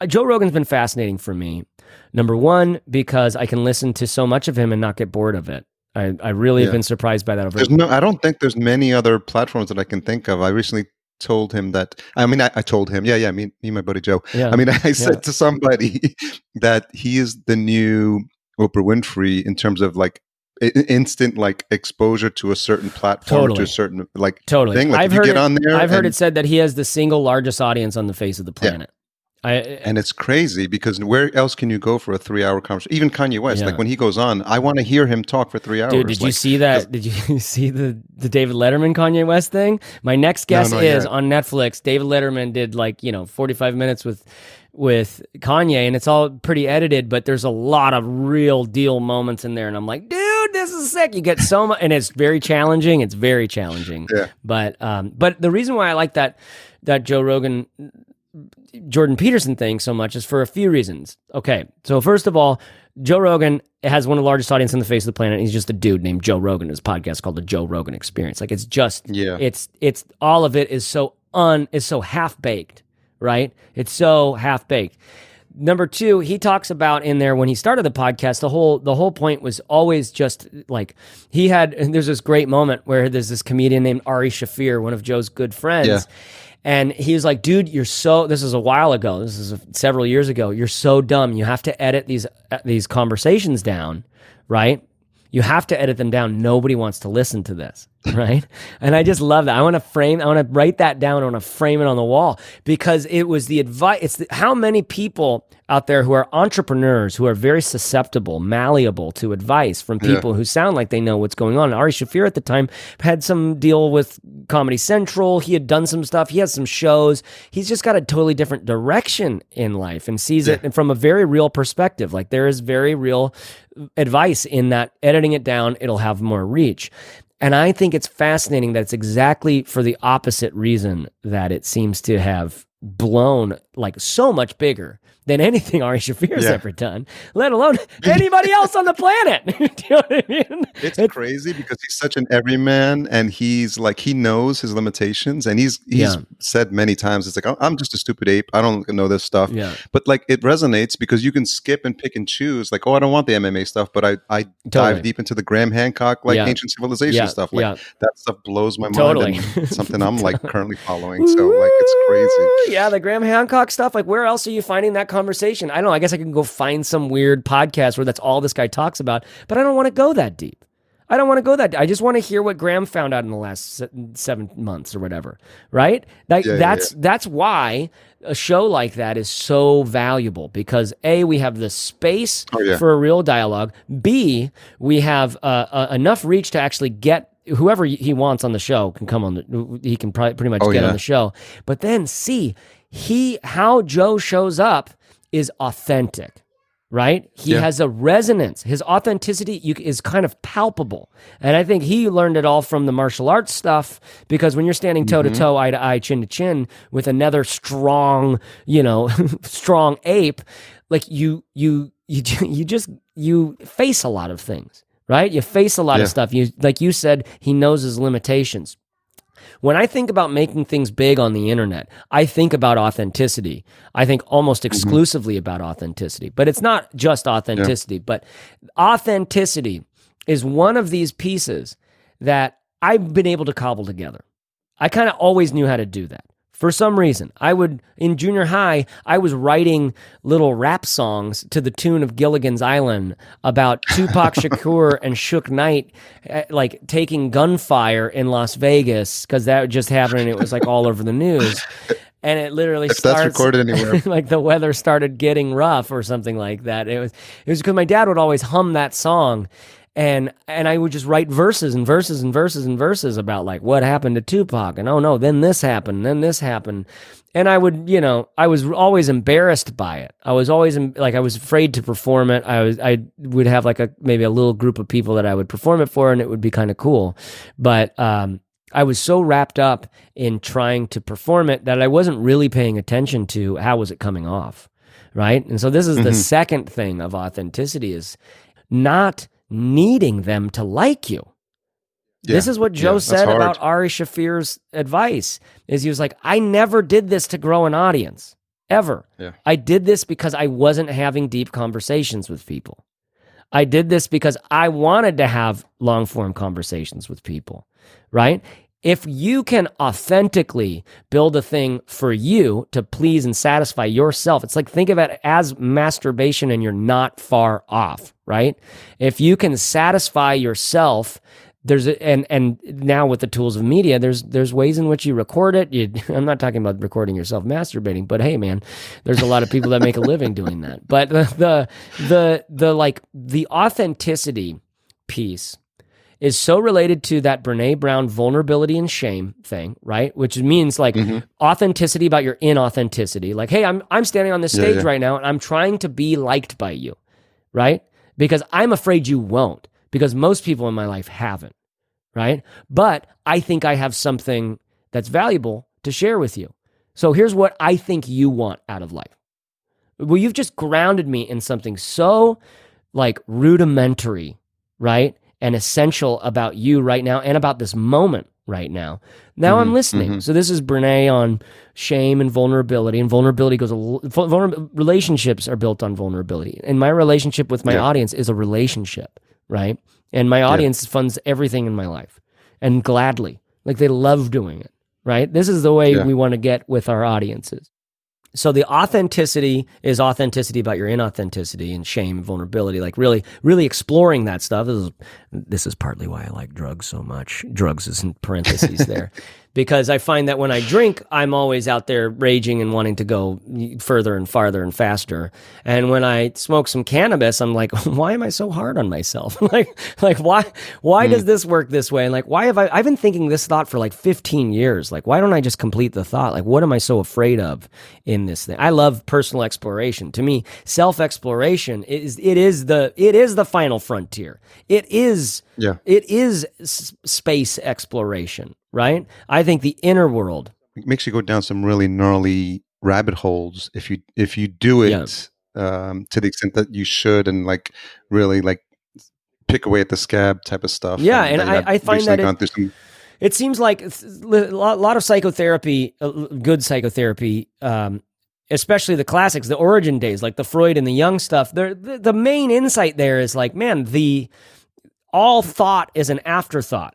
uh, Joe Rogan's been fascinating for me. Number one, because I can listen to so much of him and not get bored of it. I, I really have been surprised by that over There's no. I don't think there's many other platforms that I can think of. I recently told him that. I mean, I, I told him. Yeah, yeah. Me, me, my buddy Joe. yeah. I mean, I said Yeah. to somebody that he is the new Oprah Winfrey in terms of like instant like exposure to a certain platform to a certain like totally. thing. Like I've if you heard get it, on there, I've heard it said that he has the single largest audience on the face of the planet. I, and it's crazy because where else can you go for a three-hour conversation? Even Kanye West, Yeah. like when he goes on, I want to hear him talk for three hours. Dude, did you see that? Did you see the the David Letterman Kanye West thing? My next guest not is yet. on Netflix. David Letterman did like you know forty five minutes with with Kanye, and it's all pretty edited, but there's a lot of real deal moments in there, and I'm like, dude, this is sick. You get so much, and it's very challenging. It's very challenging. Yeah. But um, but the reason why I like that that Joe Rogan Jordan Peterson thing so much is for a few reasons. Okay, so first of all, Joe Rogan has one of the largest audience on the face of the planet. He's just a dude named Joe Rogan. His podcast called the Joe Rogan Experience. Like it's just, Yeah. it's it's all of it is so un is so half baked, right? It's so half baked. Number two, he talks about in there when he started the podcast, the whole the whole point was always just like he had. And there's this great moment where there's this comedian named Ari Shaffir, one of Joe's good friends. Yeah. And he was like, dude, you're so. This is a while ago. This is several years ago. You're so dumb. You have to edit these these conversations down, right? You have to edit them down. Nobody wants to listen to this, right? and I just love that. I want to frame. I want to write that down. I want to frame it on the wall because it was the advice. It's the, how many people out there who are entrepreneurs who are very susceptible, malleable to advice from people who sound like they know what's going on. Ari Shaffir at the time had some deal with Comedy Central. He had done some stuff. He has some shows. He's just got a totally different direction in life and sees it from a very real perspective. Like there is very real advice in that editing it down, it'll have more reach. And I think it's fascinating that it's exactly for the opposite reason that it seems to have blown like so much bigger than anything Ari Shaffir's Yeah. ever done, let alone anybody else on the planet. Do you know what I mean? It's crazy because he's such an everyman, and he's like he knows his limitations, and he's he's Yeah. said many times, "It's like "Oh, I'm just a stupid ape. I don't know this stuff." Yeah. But like it resonates because you can skip and pick and choose. Like, oh, I don't want the MMA stuff, but I I Totally. dive deep into the Graham Hancock like Yeah. ancient civilization stuff. Like yeah. that stuff blows my mind. Totally. and something I'm like currently following. So like it's crazy. Yeah, the Graham Hancock stuff. Like, where else are you finding that conversation? I don't know. I guess I can go find some weird podcast where that's all this guy talks about, but I don't want to go that deep. I don't want to go that. I just want to hear what Graham found out in the last seven months or whatever. Right? Like Yeah, yeah, that's that's why a show like that is so valuable because a we have the space Oh, yeah. for a real dialogue. B we have uh, uh, enough reach to actually get whoever he wants on the show can come on. The, he can probably pretty much Oh, get on the show. But then see he how Joe shows up is authentic right? He Yeah. has a resonance. His authenticity you, is kind of palpable. And I think he learned it all from the martial arts stuff because when you're standing toe to mm-hmm. toe, eye to eye, chin to chin with another strong, you know, strong ape, like you, you, you, you just, you face a lot of things, right? You face a lot Yeah. of stuff. You, like you said, he knows his limitations. When I think about making things big on the internet, I think about authenticity. I think almost mm-hmm. exclusively about authenticity. But it's not just authenticity, but authenticity is one of these pieces that I've been able to cobble together. I kind of always knew how to do that. For some reason, I would, in junior high, I was writing little rap songs to the tune of Gilligan's Island about Tupac Shakur and Suge Knight, eh, like taking gunfire in Las Vegas, because that just happened and it was like all over the news. And it literally If starts recorded anywhere. like the weather started getting rough or something like that. It was it was because my dad would always hum that song, and and I would just write verses and verses and verses and verses about like what happened to Tupac and oh no, then this happened, then this happened, and I would you know I was always embarrassed by it. I was always like I was afraid to perform it. I was I would have like a maybe a little group of people that I would perform it for, and it would be kind of cool, but um. I was so wrapped up in trying to perform it that I wasn't really paying attention to how was it coming off, right? And so this is the second thing of authenticity is not needing them to like you. This is what Joe that's said about Ari Shaffir's advice is he was like, I never did this to grow an audience ever. Yeah. I did this because I wasn't having deep conversations with people. I did this because I wanted to have long form conversations with people, right? If you can authentically build a thing for you to please and satisfy yourself, it's like think of it as masturbation and you're not far off, right? If you can satisfy yourself, there's a, and and now with the tools of media there's there's ways in which you record it you, i'm not talking about recording yourself masturbating but hey man there's a lot of people that make a living doing that but the the the, the like the authenticity piece is so related to that Brene Brown vulnerability and shame thing, right? Which means like mm-hmm. authenticity about your inauthenticity. Like, hey, I'm I'm standing on this Yeah, stage yeah. right now and I'm trying to be liked by you, right? Because I'm afraid you won't, because most people in my life haven't, right? But I think I have something that's valuable to share with you. So here's what I think you want out of life. Well, you've just grounded me in something so like rudimentary, right? And essential about you right now and about this moment right now. Now I'm mm-hmm, listening. Mm-hmm. So this is Brene on shame and vulnerability, and vulnerability goes. A, l- vulner, relationships are built on vulnerability, and my relationship with my Yeah. audience is a relationship, right? And my audience funds everything in my life, and gladly, like they love doing it, right? This is the way Yeah. we want to get with our audiences. So the authenticity is authenticity about your inauthenticity and shame and vulnerability. Like really, really exploring that stuff. This is, this is partly why I like drugs so much. Drugs is in parentheses there. Because I find that when I drink, I'm always out there raging and wanting to go further and farther and faster. And when I smoke some cannabis, I'm like, why am I so hard on myself? like, like why, why does hmm. this work this way? And like, why have I, I've been thinking this thought for like 15 years. Like, why don't I just complete the thought? Like, what am I so afraid of in this thing? I love personal exploration. To me, self exploration is, it is the, it is the final frontier. It is, Yeah. it is s- space exploration, right? I think the inner world. It makes you go down some really gnarly rabbit holes if you if you do it um, to the extent that you should and like really like pick away at the scab type of stuff. Yeah, and I've I- I find that it- some It seems like a lot lot of psychotherapy, uh, good psychotherapy, um, especially the classics, the origin days, like the Freud and the Jung stuff. The, the main insight there is like, man, the all thought is an afterthought.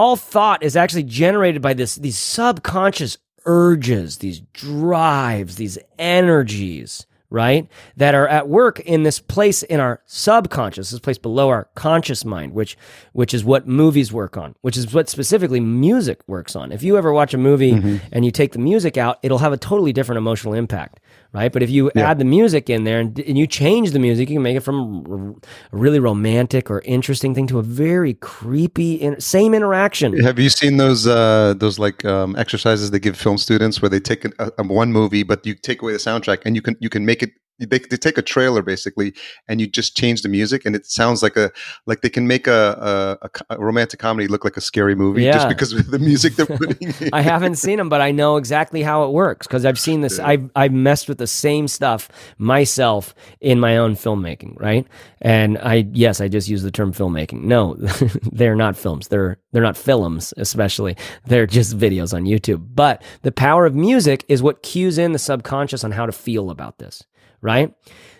All thought is actually generated by this these subconscious urges, these drives, these energies, right? That are at work in this place in our subconscious, this place below our conscious mind, which which is what movies work on, which is what specifically music works on. If you ever watch a movie mm-hmm. and you take the music out, it'll have a totally different emotional impact, right? But if you add the music in there and, and you change the music, you can make it from a really romantic or interesting thing to a very creepy, in, same interaction. Have you seen those uh, those like um, exercises they give film students where they take a, a, one movie, but you take away the soundtrack and you can you can make it. They, they take a trailer basically, and you just change the music, and it sounds like a like they can make a a, a romantic comedy look like a scary movie Yeah. just because of the music they're putting. in. I haven't seen them, but I know exactly how it works because I've seen this. I've I've messed with the same stuff myself in my own filmmaking, right? And I yes, I just use the term filmmaking. No, they're not films. They're they're not films, especially. They're just videos on YouTube. But the power of music is what cues in the subconscious on how to feel about this, right?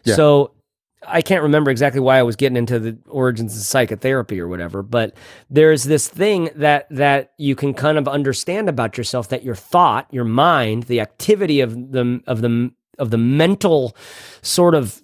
Yeah. So I can't remember exactly why I was getting into the origins of psychotherapy or whatever, but there's this thing that that you can kind of understand about yourself that your thought, your mind, the activity of the of the of the mental sort of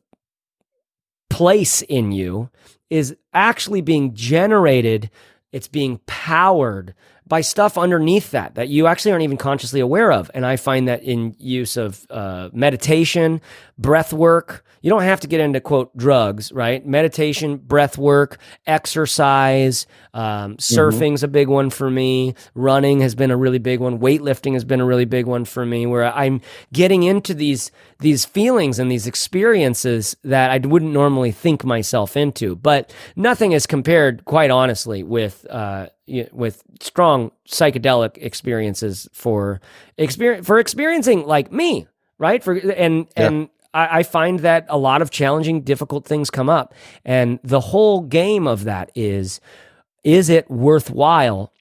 place in you is actually being generated it's being powered by stuff underneath that that you actually aren't even consciously aware of and i find that in use of uh, meditation breath work. You don't have to get into quote drugs right? Meditation breath work exercise um, surfing's a big one for me. Running has been a really big one. Weightlifting has been a really big one for me where i'm getting into these these feelings and these experiences that i wouldn't normally think myself into. But nothing is compared quite honestly with uh, with strong psychedelic experiences for experience for experiencing like me right? For and Yeah. and I, I find that a lot of challenging difficult things come up. And the whole game of that is is it worthwhile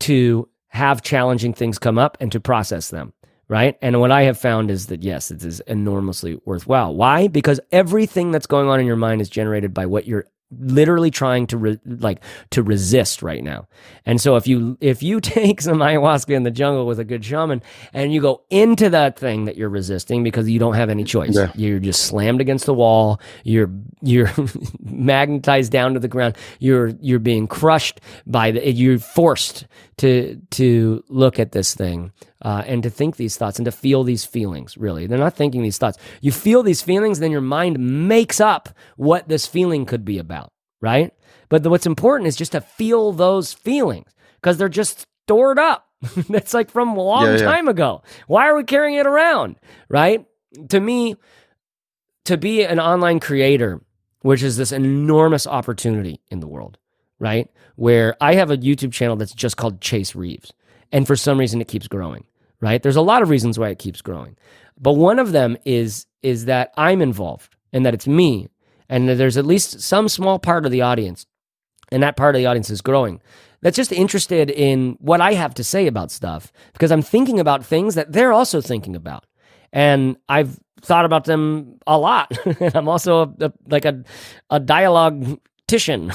to have challenging things come up and to process them right? And what i have found is that yes it is enormously worthwhile. Why? Because everything that's going on in your mind is generated by what you're literally trying to re- like to resist right now. And so if you if you take some ayahuasca in the jungle with a good shaman and you go into that thing that you're resisting because you don't have any choice. Yeah. you're just slammed against the wall. You're you're magnetized down to the ground. You're you're being crushed by the you're forced to to look at this thing uh, and to think these thoughts and to feel these feelings really. They're not thinking these thoughts. You feel these feelings then your mind makes up what this feeling could be about right? But the, what's important is just to feel those feelings because they're just stored up. That's like from a long Yeah, yeah. time ago. Why are we carrying it around right? To me to be an online creator which is this enormous opportunity in the world right? Where i have a youtube channel that's just called chase reeves and for some reason it keeps growing right there's a lot of reasons why it keeps growing but one of them is is that i'm involved and that it's me and that there's at least some small part of the audience and that part of the audience is growing that's just interested in what I have to say about stuff because I'm thinking about things that they're also thinking about. And I've thought about them a lot. and I'm also a, a, like a, a dialogtician.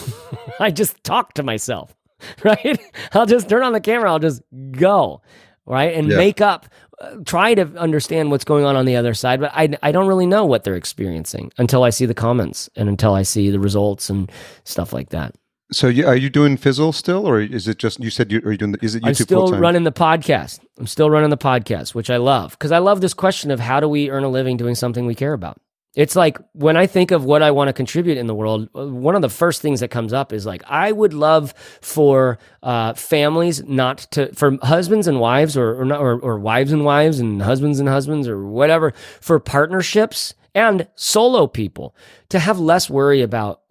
I just talk to myself, right? I'll just turn on the camera, I'll just go, right? And Yeah. make up, uh, try to understand what's going on on the other side. But I, I don't really know what they're experiencing until I see the comments and until I see the results and stuff like that. So you, are you doing Fizzle still, or is it just you said you are you doing? The, is it YouTube I'm still full-time? running the podcast. I'm still running the podcast, which I love because I love this question of how do we earn a living doing something we care about. It's like when I think of what I want to contribute in the world, uh, one of the first things that comes up is like I would love for uh, families not to, for husbands and wives, or or, not, or or wives and wives and husbands and husbands, or whatever, for partnerships and solo people to have less worry about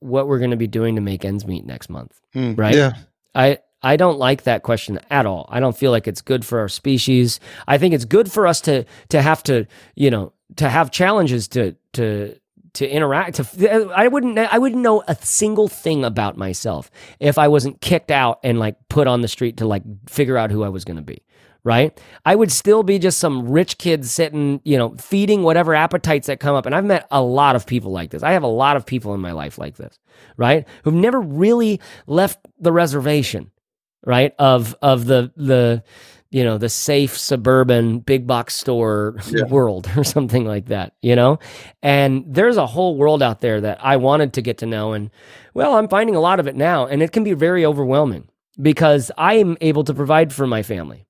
what we're going to be doing to make ends meet next month. Mm, right? Yeah. I I don't like that question at all. I don't feel like it's good for our species. I think it's good for us to to have to, you know, to have challenges to to to interact to I wouldn't I wouldn't know a single thing about myself if I wasn't kicked out and like put on the street to like figure out who I was going to be. Right? I would still be just some rich kid sitting, you know, feeding whatever appetites that come up. And I've met a lot of people like this. I have a lot of people in my life like this, right? Who've never really left the reservation right of of the the you know the safe suburban big box store Yeah. world or something like that you know? And there's a whole world out there that i wanted to get to know and well i'm finding a lot of it now and it can be very overwhelming because i'm able to provide for my family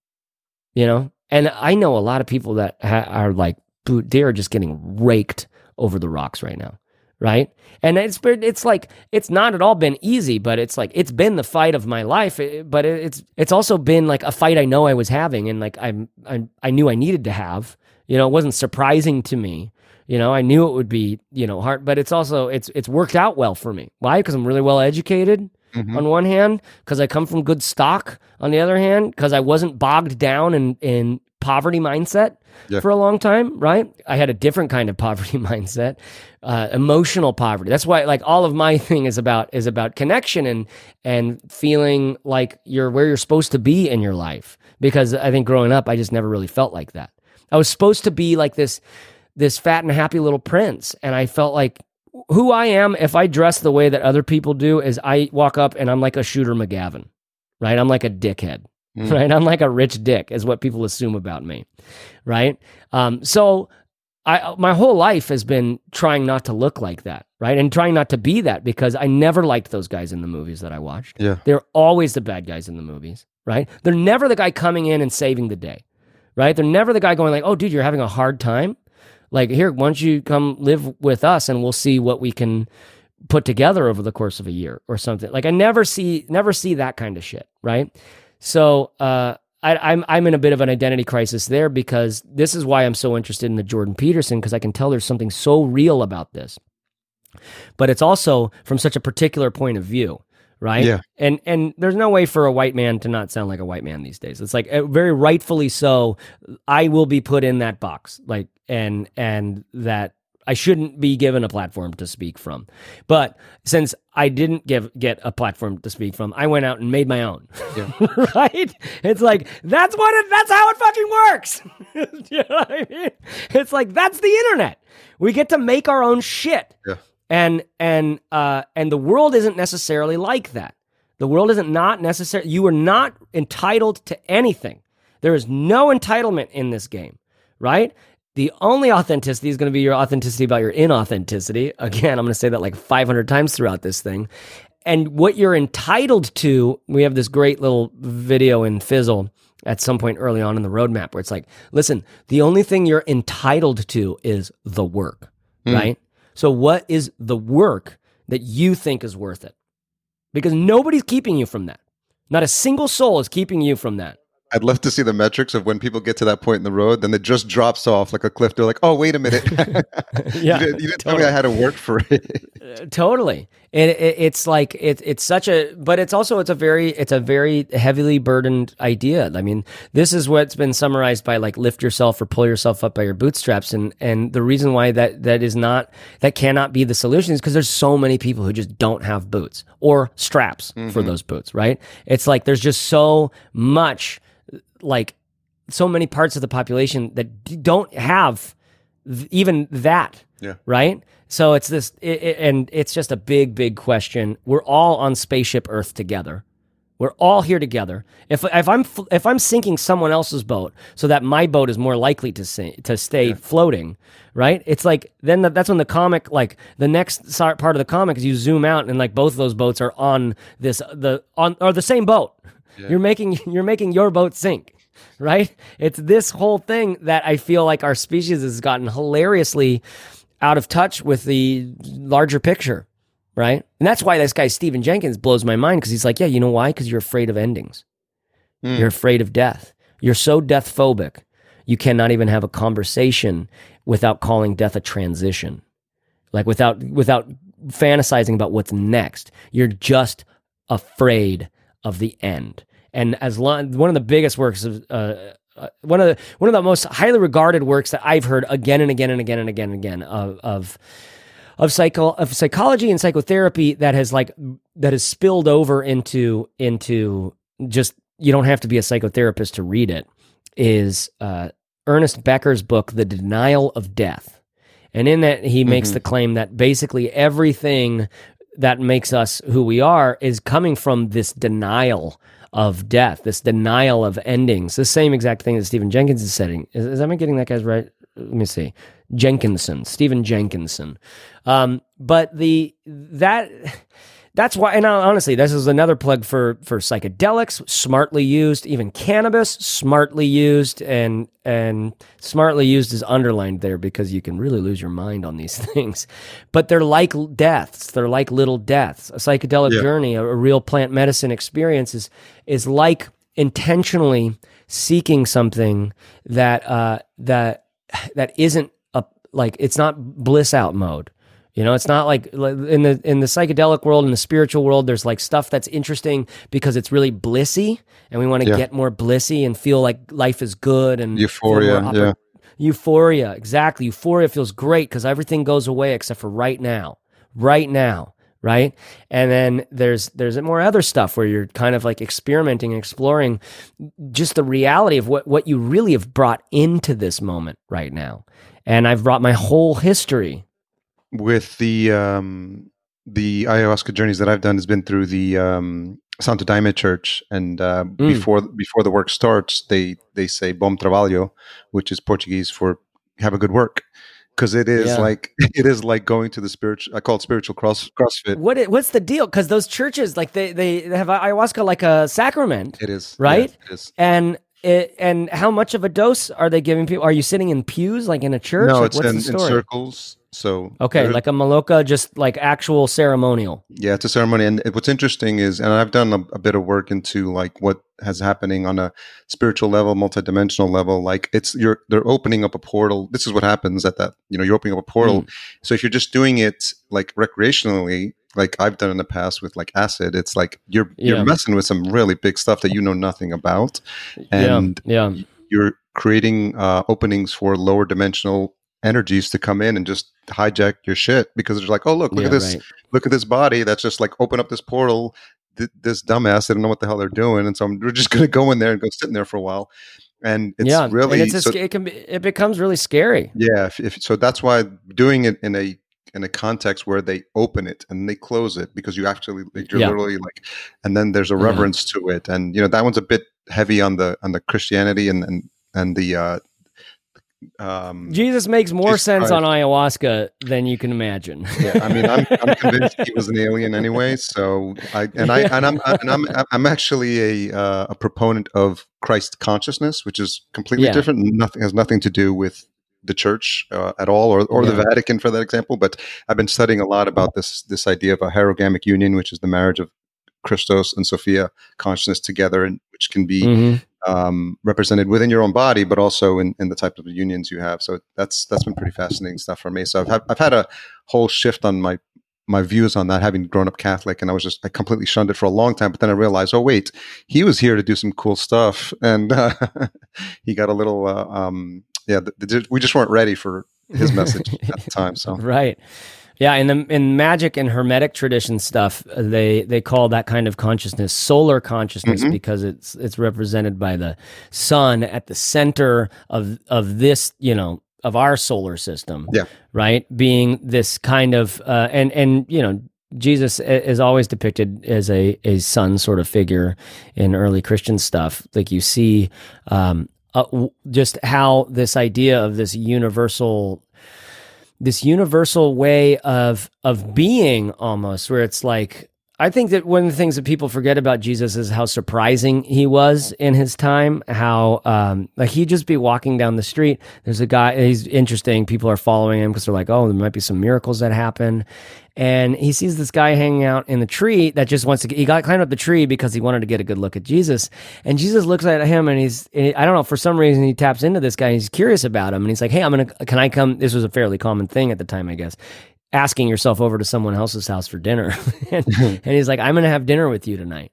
you know? And i know a lot of people that ha- are like they're just getting raked over the rocks right now right? And it's been- it's like it's not at all been easy but it's like it's been the fight of my life eh, but it's it's also been like a fight i know i was having and like i'm, I'm i knew i needed to have. You know it wasn't surprising to me. You know i knew it would be you know hard but it's also it's it's worked out well for me. Why? Because i'm really well educated Mhm. on one hand because i come from good stock on the other hand because i wasn't bogged down in in poverty mindset Yeah. for a long time right? I had a different kind of poverty mindset uh, emotional poverty. That's why like all of my thing is about is about connection and and feeling like you're where you're supposed to be in your life. Because i think growing up i just never really felt like that. I was supposed to be like this this fat and happy little prince. And i felt like who i am if i dress the way that other people do is i walk up and i'm like a shooter mcgavin right? I'm like a dickhead Mm. right i'm like a rich dick is what people assume about me right um, so I my whole life has been trying not to look like that, right? And trying not to be that because I never liked those guys in the movies that I watched. Yeah. They're always the bad guys in the movies, right? They're never the guy coming in and saving the day, right? They're never the guy going like, "Oh, dude, you're having a hard time. Like, here, why don't you come live with us and we'll see what we can put together over the course of a year or something." Like, I never see never see that kind of shit, right? So, uh, I, I'm I'm in a bit of an identity crisis there because this is why I'm so interested in the Jordan Peterson because I can tell there's something so real about this, but it's also from such a particular point of view, right? Yeah. And and there's no way for a white man to not sound like a white man these days. It's like uh, very rightfully so. I will be put in that box, like and and that I shouldn't be given a platform to speak from. But since I didn't give get a platform to speak from, I went out and made my own. Yeah. right? It's like that's what it that's how it fucking works. you know what I mean? It's like that's the internet. We get to make our own shit. Yeah. And and uh and the world isn't necessarily like that. The world isn't not necessary. You are not entitled to anything. There is no entitlement in this game, right? The only authenticity is going to be your authenticity about your inauthenticity. Again, I'm going to say that like 500 times throughout this thing. And what you're entitled to, we have this great little video in Fizzle at some point early on in the roadmap where it's like, listen, the only thing you're entitled to is the work, hmm. right? So, what is the work that you think is worth it? Because nobody's keeping you from that. Not a single soul is keeping you from that. I'd love to see the metrics of when people get to that point in the road, then it just drops off like a cliff. They're like, "Oh, wait a minute, Yeah, you didn't, you didn't tell me I had to work for it." Uh, totally. It, it, it's like it, it's such a but it's also it's a very it's a very heavily burdened idea. I mean this is what's been summarized by like lift yourself or pull yourself up by your bootstraps. And and the reason why that that is not that cannot be the solution is because there's so many people who just don't have boots or straps for those boots right? It's like there's just so much like so many parts of the population that don't have th- even that Yeah. right? So it's this it, it- and it's just a big big question. We're all on spaceship earth together. We're all here together. If if i'm if i'm sinking someone else's boat so that my boat is more likely to sink, to stay floating right? It's like then the, that's when the comic like the next part of the comic is you zoom out and like both of those boats are on this the on or the same boat you're making you're making your boat sink right? It's this whole thing that i feel like our species has gotten hilariously out of touch with the larger picture right? And that's why this guy stephen jenkins blows my mind because he's like yeah you know why? Because you're afraid of endings. Mm. you're afraid of death. You're so death phobic you cannot even have a conversation without calling death a transition. Like without without fantasizing about what's next. You're just afraid of the end and as long one of the biggest works of uh, uh, one of the one of the most highly regarded works that I've heard again and again and again and again and again of of of psycho of psychology and psychotherapy that has like that has spilled over into into just you don't have to be a psychotherapist to read it is uh, Ernest Becker's book The Denial of Death. And in that he makes the claim that basically everything that makes us who we are is coming from this denial of death, this denial of endings. The same exact thing that Stephen Jenkins is saying. Is, is am I getting that guy's right? Let me see. Jenkinson, Stephen Jenkinson. Um, but the that that's why and honestly this is another plug for for psychedelics smartly used even cannabis smartly used and and smartly used is underlined there because you can really lose your mind on these things. But they're like deaths. They're like little deaths. A psychedelic Yeah. journey a, a real plant medicine experience is is like intentionally seeking something that uh that that isn't a like it's not bliss out mode you know, it's not like in the in the psychedelic world, in the spiritual world, there's like stuff that's interesting because it's really blissy, and we want to Yeah. get more blissy and feel like life is good and Euphoria, more yeah. Euphoria, exactly. Euphoria feels great because everything goes away except for right now, right now, right? And then there's there's more other stuff where you're kind of like experimenting and exploring just the reality of what what you really have brought into this moment right now. And I've brought my whole history with the um the ayahuasca journeys that I've done has been through the um Santo Daime Church, and uh, before before the work starts, they they say "bom trabalho," which is Portuguese for "have a good work," because it is Yeah. like it is like going to the spiritual. I call it spiritual cross CrossFit. What i- what's the deal? Because those churches, like they, they have ayahuasca like a sacrament, It is Right? Yeah, it is. and it, and how much of a dose are they giving people? Are you sitting in pews like in a church? No, Like, it's in, in circles. So Okay, there- like a maloka, just like actual ceremonial. Yeah, it's a ceremony, and what's interesting is, and I've done a, a bit of work into like what has happening on a spiritual level, multidimensional level. Like it's you're they're opening up a portal. This is what happens at that. You know, you're opening up a portal. Mm. So if you're just doing it like recreationally, like I've done in the past with like acid, it's like you're Yeah. you're messing with some really big stuff that you know nothing about, and yeah, yeah, you're creating uh, openings for lower dimensional energies to come in and just hijack your shit because they're like, oh look, look yeah, at this right. look at this body that's just like open up this portal. Th- this dumbass, they don't know what the hell they're doing, and so I'm, we're just gonna go in there and go sit in there for a while. And it's yeah, really and it's so, it can be it becomes really scary. yeah. If, if so, that's why doing it in a in a context where they open it and they close it because you actually like, you're Yeah. literally like, and then there's a Yeah. reverence to it, and you know that one's a bit heavy on the on the Christianity and and and the uh, um, Jesus makes more sense on ayahuasca than you can imagine. yeah, I mean, I'm, I'm convinced he was an alien anyway. So I and I and I'm and I'm I'm actually a uh, a proponent of Christ consciousness, which is completely Yeah. different. Nothing has nothing to do with the church uh, at all, or or the Vatican for that example. But I've been studying a lot about this this idea of a hierogamic union, which is the marriage of Christos and Sophia consciousness together, and which can be Mhm. um, represented within your own body, but also in, in the type of unions you have. So that's that's been pretty fascinating stuff for me. So I've had, I've had a whole shift on my my views on that, having grown up Catholic, and I was just I completely shunned it for a long time. But then I realized, oh wait, he was here to do some cool stuff, and uh, he got a little uh, um, yeah. The, the, we just weren't ready for his message at the time. So Right. Yeah, in the in magic and hermetic tradition stuff, uh, they they call that kind of consciousness solar consciousness Mhm. because it's it's represented by the sun at the center of of this, you know, of our solar system. Yeah. Right? Being this kind of uh, and and you know, Jesus is always depicted as a a sun sort of figure in early Christian stuff. Like you see um uh, just how this idea of this universal this universal way of of being almost where it's like I think that one of the things that people forget about Jesus is how surprising he was in his time. How um, like he'd just be walking down the street. There's a guy. He's interesting. People are following him because they're like, oh, there might be some miracles that happen. And he sees this guy hanging out in the tree that just wants to. Get, he got climbed up the tree because he wanted to get a good look at Jesus. And Jesus looks at him and he's. I don't know for some reason he taps into this guy. and He's curious about him and he's like, hey, I'm gonna. Can I come? This was a fairly common thing at the time, I guess asking yourself over to someone else's house for dinner. and, and he's like, I'm going to have dinner with you tonight.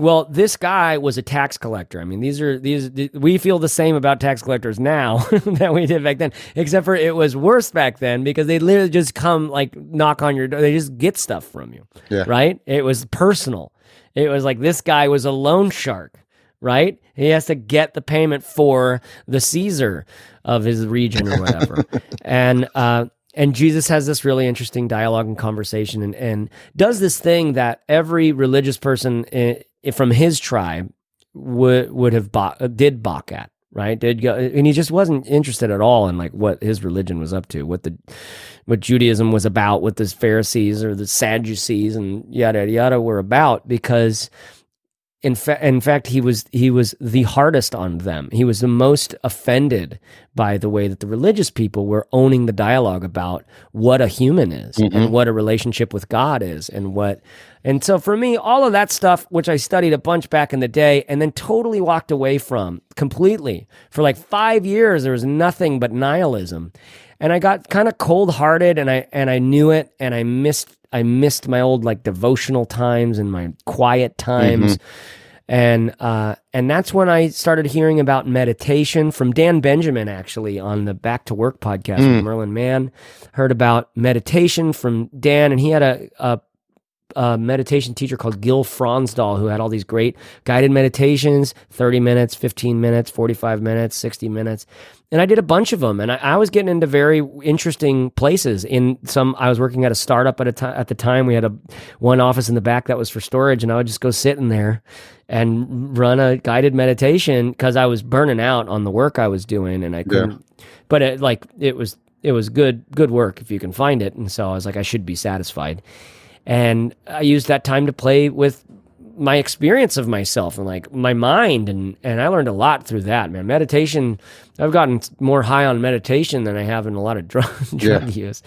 Well, this guy was a tax collector. I mean, these are these we feel the same about tax collectors now that we did back then, except for it was worse back then because they literally just come like knock on your door. They just get stuff from you. Yeah. Right? It was personal. It was like this guy was a loan shark, right? He has to get the payment for the Caesar of his region or whatever. and uh and Jesus has this really interesting dialogue and conversation and, and does this thing that every religious person i i- from his tribe would would have bought, uh, did balk at right? Did go and he just wasn't interested at all in like what his religion was up to what the what Judaism was about what the Pharisees or the Sadducees and yada yada were about because in, fa- in fact he was he was the hardest on them. He was the most offended by the way that the religious people were owning the dialogue about what a human is mm-hmm. and what a relationship with God is and what and so for me all of that stuff which I studied a bunch back in the day and then totally walked away from completely. For like 5 years there was nothing but nihilism and I got kind of cold-hearted and I and I knew it and I missed I missed my old like devotional times and my quiet times and uh, and that's when I started hearing about meditation from Dan Benjamin, actually, on the Back to Work podcast with Merlin Mann. Heard about meditation from Dan, and he had a, a, a meditation teacher called Gil Fronsdal who had all these great guided meditations 30 minutes, 15 minutes, 45 minutes, 60 minutes. And I did a bunch of them, and I, I was getting into very interesting places. In some, I was working at a startup at a time. At the time, we had a one office in the back that was for storage, and I would just go sit in there and run a guided meditation because I was burning out on the work I was doing, and I couldn't. But it like it was it was good good work if you can find it, and so I was like I should be satisfied, and I used that time to play with my experience of myself and like my mind and and I learned a lot through that man. Meditation I've gotten more high on meditation than I have in a lot of drug, drug use.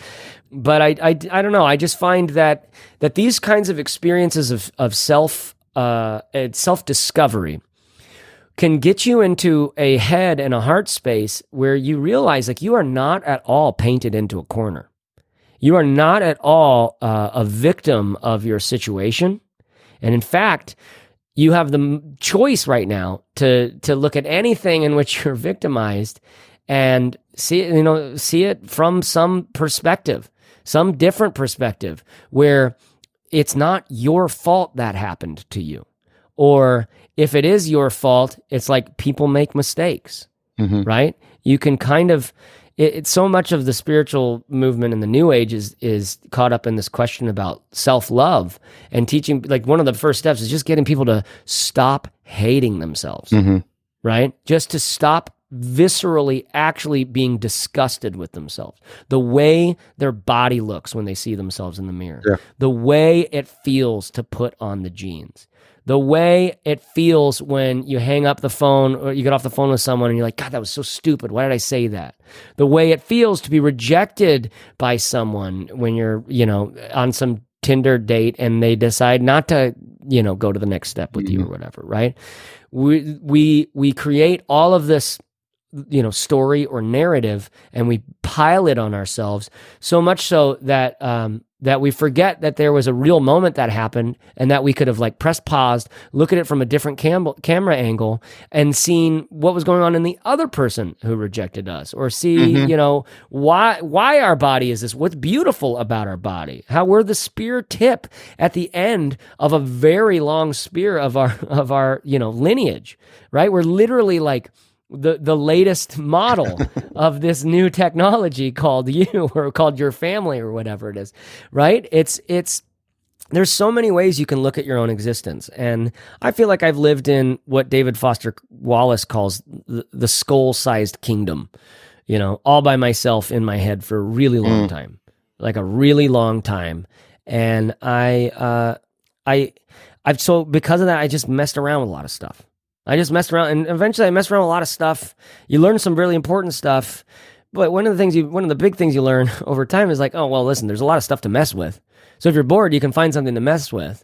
But I, I I don't know. I just find that that these kinds of experiences of of self uh self discovery can get you into a head and a heart space where you realize like you are not at all painted into a corner. You are not at all uh, a victim of your situation and in fact, you have the choice right now to to look at anything in which you're victimized and see you know see it from some perspective, some different perspective where it's not your fault that happened to you. Or if it is your fault, it's like people make mistakes, Mhm. right? You can kind of it, it's so much of the spiritual movement in the new age is is caught up in this question about self-love and teaching like one of the first steps is just getting people to stop hating themselves Mhm. right just to stop viscerally actually being disgusted with themselves the way their body looks when they see themselves in the mirror Yeah. the way it feels to put on the jeans the way it feels when you hang up the phone or you get off the phone with someone and you're like, God, that was so stupid. Why did I say that? The way it feels to be rejected by someone when you're, you know, on some Tinder date and they decide not to, you know, go to the next step with you mm-hmm. or whatever, right? We we we create all of this you know story or narrative and we pile it on ourselves so much so that um that we forget that there was a real moment that happened and that we could have like pressed pause, look at it from a different cam- camera angle and seen what was going on in the other person who rejected us or see, Mhm. you know, why why our body is this what's beautiful about our body. How we're the spear tip at the end of a very long spear of our of our, you know, lineage, right? We're literally like the the latest model of this new technology called you or called your family or whatever it is right? It's it's there's so many ways you can look at your own existence. And i feel like i've lived in what david foster wallace calls the, the skull-sized kingdom you know all by myself in my head for a really long time like a really long time. And i uh i i've so because of that i just messed around with a lot of stuff I just messed around, and eventually I messed around with a lot of stuff. You learn some really important stuff, but one of the things you, one of the big things you learn over time is like, oh well, listen, there's a lot of stuff to mess with. So if you're bored, you can find something to mess with,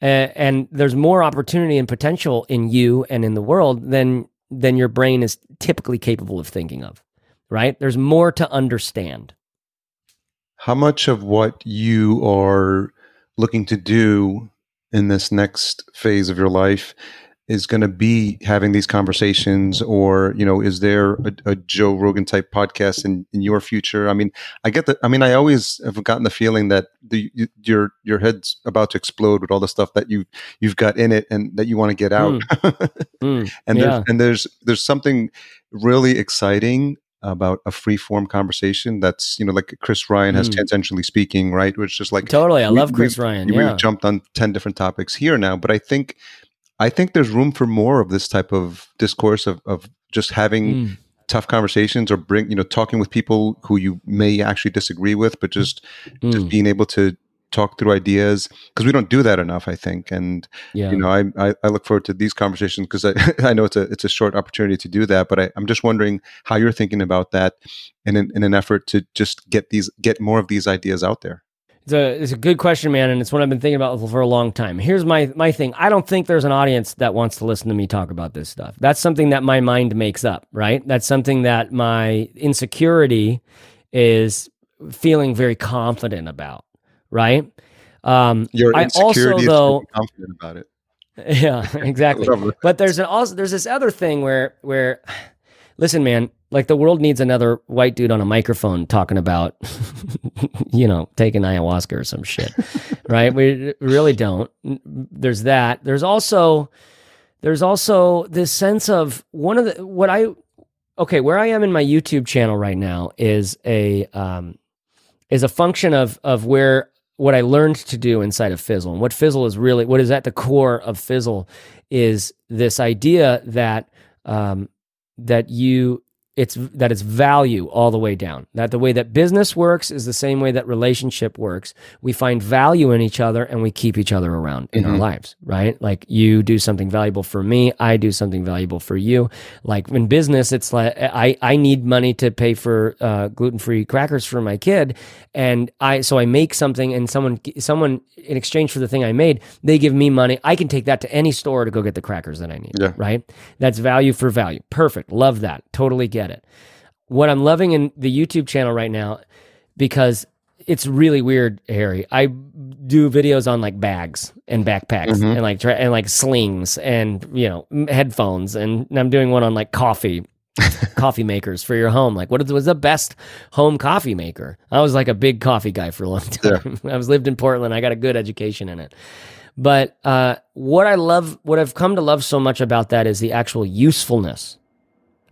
uh, and there's more opportunity and potential in you and in the world than than your brain is typically capable of thinking of. Right? There's more to understand. How much of what you are looking to do in this next phase of your life is going to be having these conversations or you know is there a, a joe rogan type podcast in, in your future i mean i get that i mean i always have gotten the feeling that the your your head's about to explode with all the stuff that you you've got in it and that you want to get out Mm, and yeah. there's and there's there's something really exciting about a free form conversation that's you know like chris ryan has Mm. tangentially speaking right which is just like totally, I we- love Chris we- Ryan. we've jumped on 10 different topics here now but i think i think there's room for more of this type of discourse of, of just having Mm, tough conversations or bring you know talking with people who you may actually disagree with but just just mm, being able to talk through ideas because we don't do that enough i think. And yeah. you know I, I i look forward to these conversations because i i know it's a it's a short opportunity to do that but I, i'm just wondering how you're thinking about that in an, in an effort to just get these get more of these ideas out there It's a it's a good question, man, and it's what I've been thinking about for a long time. Here's my my thing. I don't think there's an audience that wants to listen to me talk about this stuff. That's something that my mind makes up, right? That's something that my insecurity is feeling very confident about, right? Um, your I insecurity also is though confident about it yeah, exactly. But there's an also there's this other thing where where listen, man, like the world needs another white dude on a microphone talking about you know, taking ayahuasca or some shit. right? We really don't. There's that. There's also there's also this sense of one of the what I okay, where I am in my YouTube channel right now is a um is a function of of where what I learned to do inside of Fizzle. And what Fizzle is really, what is at the core of Fizzle is this idea that um, that you it's that it's value all the way down. That the way that business works is the same way that relationship works. We find value in each other and we keep each other around in our Mhm. lives, right? Like you do something valuable for me, I do something valuable for you. Like in business, it's like I I need money to pay for uh, gluten free crackers for my kid, and I so I make something and someone someone in exchange for the thing I made, they give me money. I can take that to any store to go get the crackers that I need. Yeah. Right. That's value for value. Perfect. Love that. Totally get it. What I'm loving in the YouTube channel right now, because it's really weird, Harry. I do videos on like bags and backpacks Mhm. and like tra- and like slings and you know headphones, and I'm doing one on like coffee coffee makers for your home. Like, what was the best home coffee maker? I was like a big coffee guy for a long time. I was lived in Portland. I got a good education in it. But uh, what I love, what I've come to love so much about that is the actual usefulness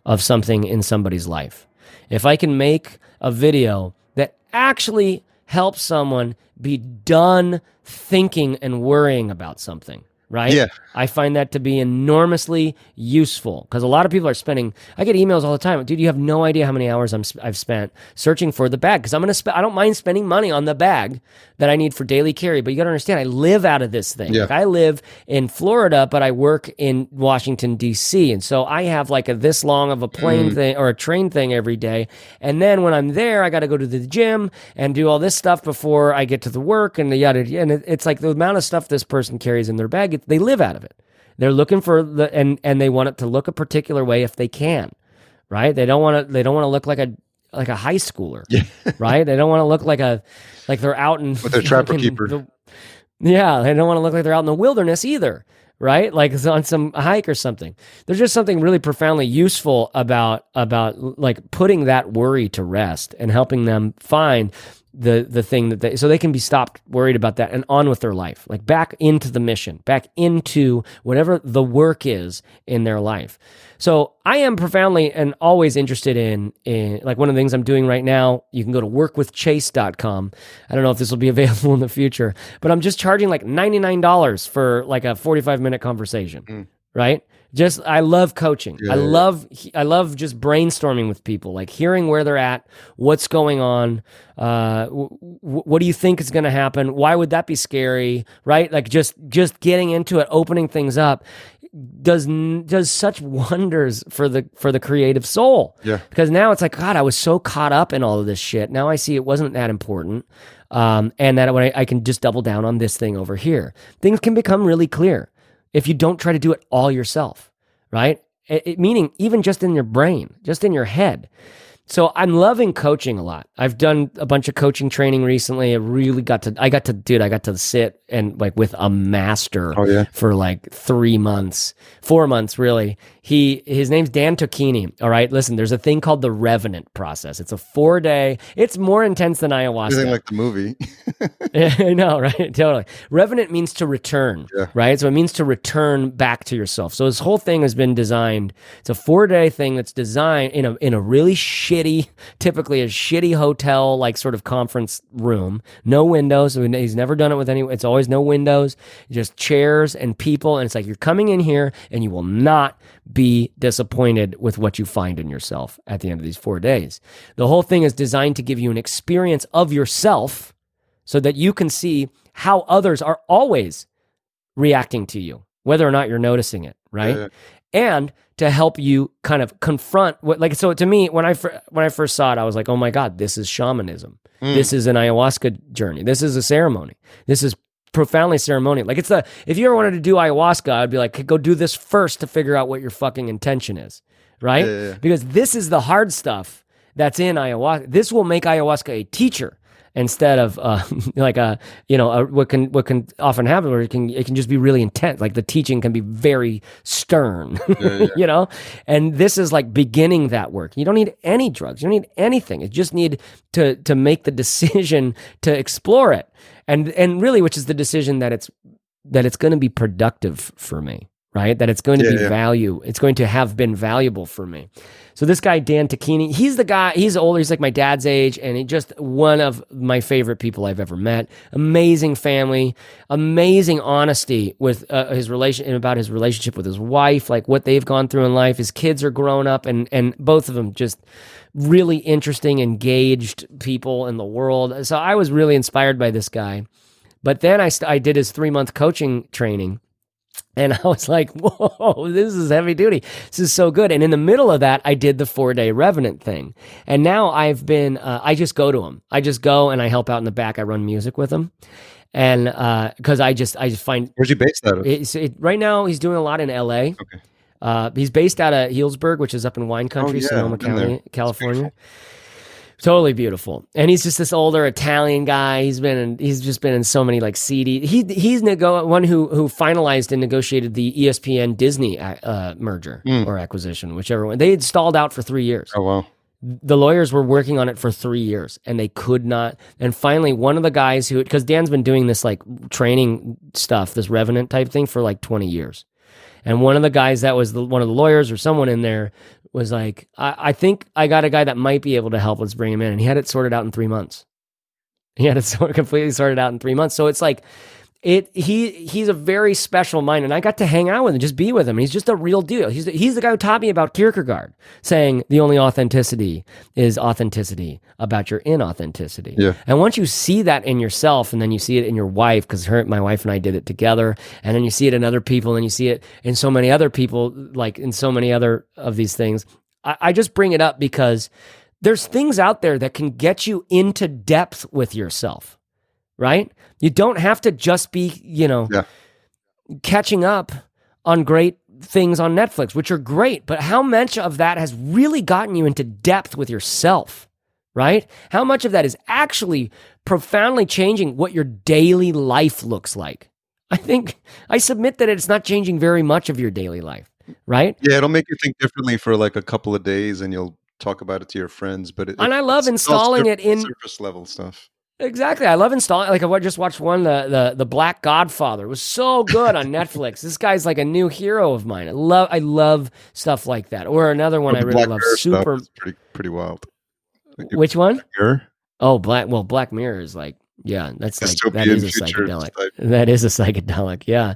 of something in somebody's life. If I can make a video that actually helps someone be done thinking and worrying about something, right? Yeah. I find that to be enormously useful because a lot of people are spending. I get emails all the time, dude. You have no idea how many hours I'm I've spent searching for the bag because I'm gonna. Sp- I don't mind spending money on the bag that I need for daily carry, but you got to understand, I live out of this thing. Yeah. Like I live in Florida, but I work in Washington D.C., and so I have like a this long of a plane Mm. thing or a train thing every day, and then when I'm there, I got to go to the gym and do all this stuff before I get to the work and the yada. And it, it's like the amount of stuff this person carries in their bag. It, they live out of it. They're looking for the and and they want it to look a particular way if they can, right? They don't want to. They don't want to look like a like a high schooler, Yeah. right? They don't want to look like a like they're out in With their trapper fucking keeper. the- yeah, they don't want to look like they're out in the wilderness either, right? Like on some hike or something. There's just something really profoundly useful about about like putting that worry to rest and helping them find the the thing that they so they can be stopped worried about that and on with their life like back into the mission back into whatever the work is in their life. So i am profoundly and always interested in in like one of the things i'm doing right now you can go to workwithchase.com i don't know if this will be available in the future but i'm just charging like $99 for like a 45 minute conversation mm. right just i love coaching. I Yeah, yeah. love i love just brainstorming with people like hearing where they're at what's going on uh w- what do you think is going to happen? Why would that be scary right? Like just just getting into it opening things up does does such wonders for the for the creative soul. Yeah. because now it's like god i was so caught up in all of this shit. Now i see it wasn't that important um, and that when I, I can just double down on this thing over here. Things can become really clear if you don't try to do it all yourself, right? It, meaning even just in your brain, just in your head. So I'm loving coaching a lot. I've done a bunch of coaching training recently. I really got to, I got to, dude, I got to sit and like with a master Oh, yeah. for like three months, four months really. He, his name's Dan Tocchini. All right. Listen, there's a thing called the Revenant process. It's a four day, it's more intense than ayahuasca. Anything like the movie. I know, right? Totally. Revenant means to return, Yeah. right? So it means to return back to yourself. So this whole thing has been designed. It's a four day thing that's designed in a in a really shitty, typically a shitty hotel like sort of conference room. No windows. I mean, He's never done it with any. It's always no windows, just chairs and people. And it's like you're coming in here and you will not be disappointed with what you find in yourself at the end of these four days. The whole thing is designed to give you an experience of yourself so that you can see how others are always reacting to you, whether or not you're noticing it, right? Yeah. And to help you kind of confront what, like, so to me, when I when I first saw it, I was like, oh my god, this is shamanism. Mm. This is an ayahuasca journey. This is a ceremony. This is profoundly ceremonial. Like it's the if you ever wanted to do ayahuasca, I'd be like, go do this first to figure out what your fucking intention is, right? Yeah, yeah, yeah. Because this is the hard stuff that's in ayahuasca. This will make ayahuasca a teacher instead of uh, like a you know a, what can what can often happen where it can it can just be really intense. Like the teaching can be very stern, you know. And this is like beginning that work. You don't need any drugs. You don't need anything. You just need to to make the decision to explore it, and and really, which is the decision that it's that it's going to be productive for me, right? That it's going to Yeah, be yeah. value. It's going to have been valuable for me. So this guy Dan Tocchini, he's the guy. He's older. He's like my dad's age, and he just one of my favorite people I've ever met. Amazing family, amazing honesty with uh, his relation about his relationship with his wife, like what they've gone through in life. His kids are grown up, and and both of them just really interesting, engaged people in the world. So I was really inspired by this guy. But then I, st- I did his three month coaching training. And I was like, whoa, this is heavy duty. This is so good. And in the middle of that, I did the four day Revenant thing. And now I've been, uh, I just go to him. I just go and I help out in the back. I run music with him. And because I just, I just find Where's he based out of? it's, it, right now he's doing a lot in LA. Uh, he's based out of Healdsburg, which is up in wine country, yeah, Sonoma I've been there. County, California. Totally beautiful, and he's just this older Italian guy. He's been in, he's just been in so many like CD. He he's nego- one who who finalized and negotiated the ESPN Disney uh, merger Hmm. or acquisition, whichever one. They had stalled out for three years Oh wow. the lawyers were working on it for three years and they could not and finally one of the guys who because dan's been doing this like training stuff this revenant type thing for like 20 years and one of the guys that was the, one of the lawyers or someone in there was like I, I think i got a guy that might be able to help let's bring him in and he had it sorted out in three months. He had it sort completely sorted out in three months. So it's like it he he's a very special mind and i got to hang out with him just be with him. He's just a real deal. He's, he's the guy who taught me about kierkegaard saying the only authenticity is authenticity about your inauthenticity. Yeah. and once you see that in yourself and then you see it in your wife because her my wife and i did it together and then you see it in other people and you see it in so many other people like in so many other of these things i, I just bring it up because there's things out there that can get you into depth with yourself right? You don't have to just be, you know, Yeah. catching up on great things on Netflix, which are great, but how much of that has really gotten you into depth with yourself, right? How much of that is actually profoundly changing what your daily life looks like? I think I submit that it's not changing very much of your daily life, right? Yeah, it'll make you think differently for like a couple of days, and you'll talk about it to your friends. But it, And I love installing it in surface level stuff. Exactly. I love installing. Like I just watched one, the the the Black Godfather it was so good on Netflix. this guy's like a new hero of mine. I love I love stuff like that. Or another one I really Black love, Mirror Super. pretty pretty wild. Which one? Mirror? Oh, Black. Well, Black Mirror is like yeah, that's like that is a psychedelic. type. That is a psychedelic. Yeah,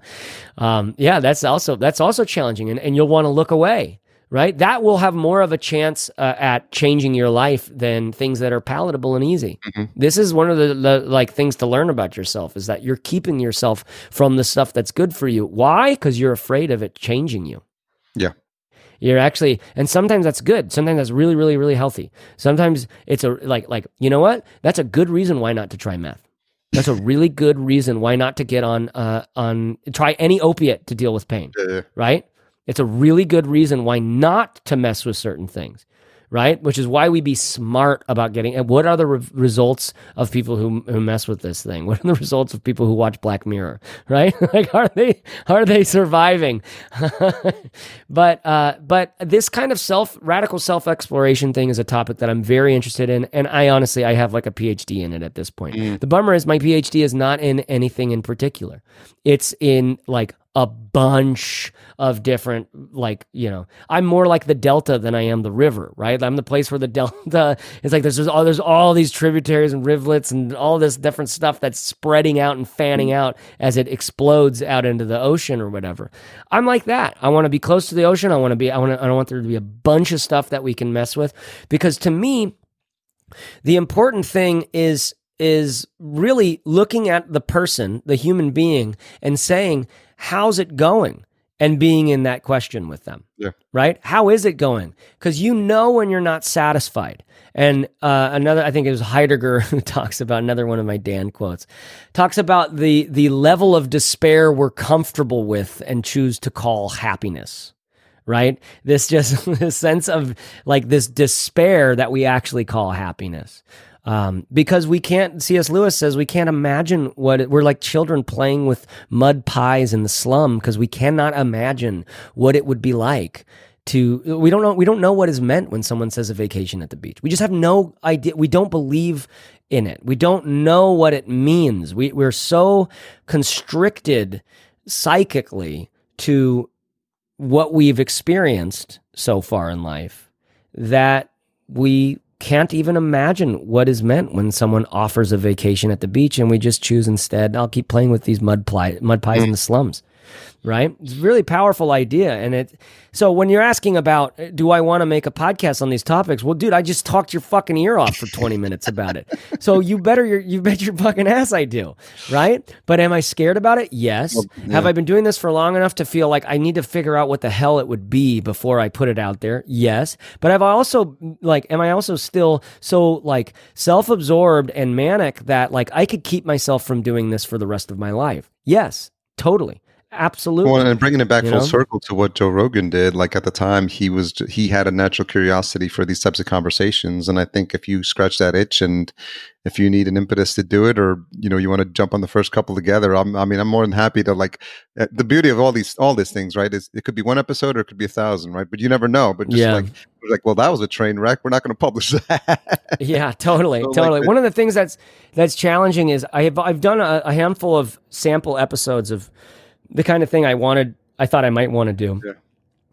um, yeah. That's also that's also challenging, and, and you'll want to look away. Right, that will have more of a chance uh, at changing your life than things that are palatable and easy. Mhm. This is one of the, the like things to learn about yourself is that you're keeping yourself from the stuff that's good for you. Why? Because you're afraid of it changing you. Yeah. You're actually, and sometimes that's good. Sometimes that's really, really, really healthy. Sometimes it's a like, like you know what? That's a good reason why not to try meth. That's a really good reason why not to get on uh, on try any opiate to deal with pain Yeah, yeah. right? It's a really good reason why not to mess with certain things, right? Which is why we be smart about getting. And what are the re- results of people who who mess with this thing? What are the results of people who watch Black Mirror, right? like, are they are they surviving? but uh, but this kind of self radical self exploration thing is a topic that I'm very interested in, and I honestly I have like a PhD in it at this point. The bummer is my PhD is not in anything in particular. It's in like a bunch of different like you know i'm more like the delta than i am the river right? I'm the place where the delta it's like there's, there's all there's all these tributaries and rivulets and all this different stuff that's spreading out and fanning mm. out as it explodes out into the ocean or whatever. I'm like that. I want to be close to the ocean. I want to be i want to i don't want there to be a bunch of stuff that we can mess with. Because to me the important thing is is really looking at the person, the human being, and saying, "How's it going?" and being in that question with them. Yeah. Right? How is it going? Because you know when you're not satisfied. And uh, another, I think it was Heidegger who talks about another one of my Dan quotes, talks about the the level of despair we're comfortable with and choose to call happiness right? This just this sense of like this despair that we actually call happiness. Um, because we can't, C.S. Lewis says we can't imagine what it, we're like children playing with mud pies in the slum because we cannot imagine what it would be like to we don't know we don't know what is meant when someone says a vacation at the beach we just have no idea we don't believe in it we don't know what it means we, we're so constricted psychically to what we've experienced so far in life that we can't even imagine what is meant when someone offers a vacation at the beach and we just choose instead I'll keep playing with these mud pie, mud pies in the mm. slums right? It's a really powerful idea and it so when you're asking about uh, do I want to make a podcast on these topics well dude I just talked your fucking ear off for 20 minutes about it. So you better your, you bet your fucking ass I do right? But am I scared about it? Yes. Have I been doing this for long enough to feel like I need to figure out what the hell it would be before I put it out there? Yes. But I've I also like am I also still so like self-absorbed and manic that like I could keep myself from doing this for the rest of my life? Yes. Totally absolutely Well, and bringing it back You full know? circle to what Joe Rogan did, like at the time, he was he had a natural curiosity for these types of conversations, and I think if you scratch that itch, and if you need an impetus to do it, or you know you want to jump on the first couple together, I'm, I mean, I'm more than happy to like. uh, The beauty of all these all these things, right? Is it could be one episode or it could be a thousand, right? But you never know. But just Yeah. like like, well, that was a train wreck. We're not going to publish that. Yeah, totally, So, totally. the- One of the things that's that's challenging is I have I've done a, a handful of sample episodes of the kind of thing I wanted, I thought I might want to do. Yeah.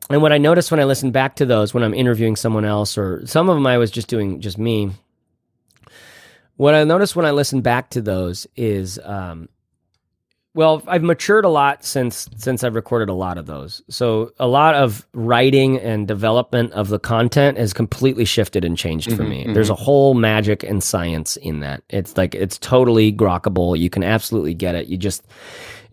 And what I noticed when I listened back to those, when I'm interviewing someone else, or some of them I was just doing just me. What I noticed when I listened back to those is um, Well, I've matured a lot since since I've recorded a lot of those. So a lot of writing and development of the content has completely shifted and changed for Mhm, me. There's a whole magic and science in that. It's like it's totally grokkable. You can absolutely get it. You just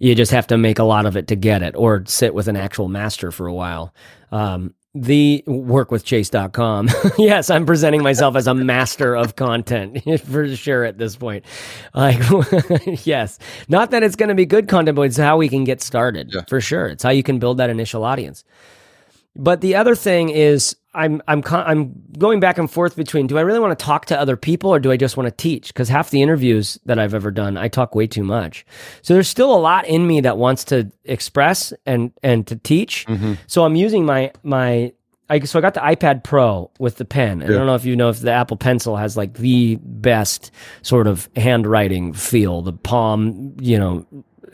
you just have to make a lot of it to get it or sit with an actual master for a while. Um, the work with chase.com. yes, I'm presenting myself as a master of content for sure at this point. Like, yes, not that it's going to be good content, but it's how we can get started Yeah. for sure. It's how you can build that initial audience. But the other thing is, I'm I'm I'm going back and forth between do I really want to talk to other people or do I just want to teach? Because half the interviews that I've ever done, I talk way too much. So there's still a lot in me that wants to express and and to teach. Mhm. So I'm using my my. I, so I got the iPad Pro with the pen. And I don't know if you know if the Apple Pencil has like the best sort of handwriting feel. The palm, you know,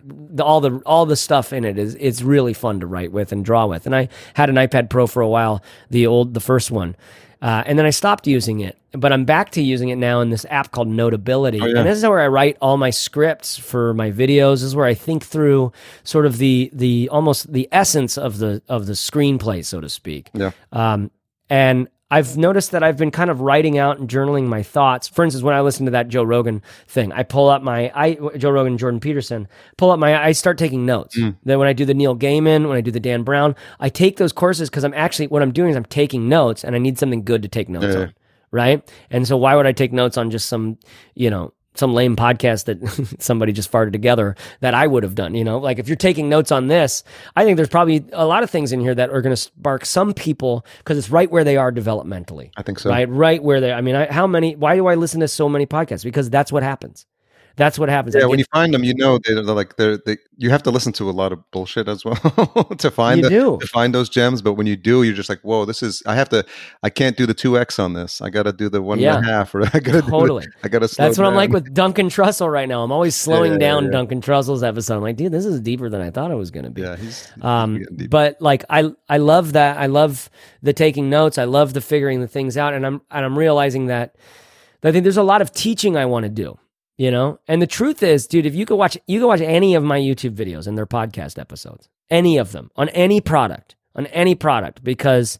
the, all the all the stuff in it is it's really fun to write with and draw with. And I had an iPad Pro for a while, the old the first one, uh, and then I stopped using it. But I'm back to using it now in this app called Notability, Oh, yeah. and this is where I write all my scripts for my videos. This is where I think through sort of the the almost the essence of the of the screenplay, so to speak. Yeah. Um, and I've noticed that I've been kind of writing out and journaling my thoughts. For instance, when I listen to that Joe Rogan thing, I pull up my I Joe Rogan, Jordan Peterson, pull up my I start taking notes. Mm. Then when I do the Neil Gaiman, when I do the Dan Brown, I take those courses because I'm actually what I'm doing is I'm taking notes and I need something good to take notes Yeah. on. Right. And so why would I take notes on just some, you know, some lame podcast that somebody just farted together that I would have done, you know? Like if you're taking notes on this, I think there's probably a lot of things in here that are going to spark some people because it's right where they are developmentally. I think so. Right, right where they. I mean, I, how many? Why do I listen to so many podcasts? Because that's what happens. That's what happens. I Yeah, when you find them, you know they're, they're like they're they. You have to listen to a lot of bullshit as well to find the, to find those gems. But when you do, you're just like, whoa, this is. I have to. I can't do the two x on this. I got to do the one and a Yeah. half, or I got to Totally. The, I got to. slow That's what I'm like with Duncan Trussell right now. I'm always slowing yeah, down yeah. Duncan Trussell's episode. I'm like, dude, this is deeper than I thought it was going to be. Yeah, he's. Um, but like I I love that. I love the taking notes. I love the figuring the things out, and I'm and I'm realizing that I think there's a lot of teaching I want to do. You know, and the truth is, dude, if you could watch, you could watch any of my YouTube videos and their podcast episodes, any of them on any product, on any product, because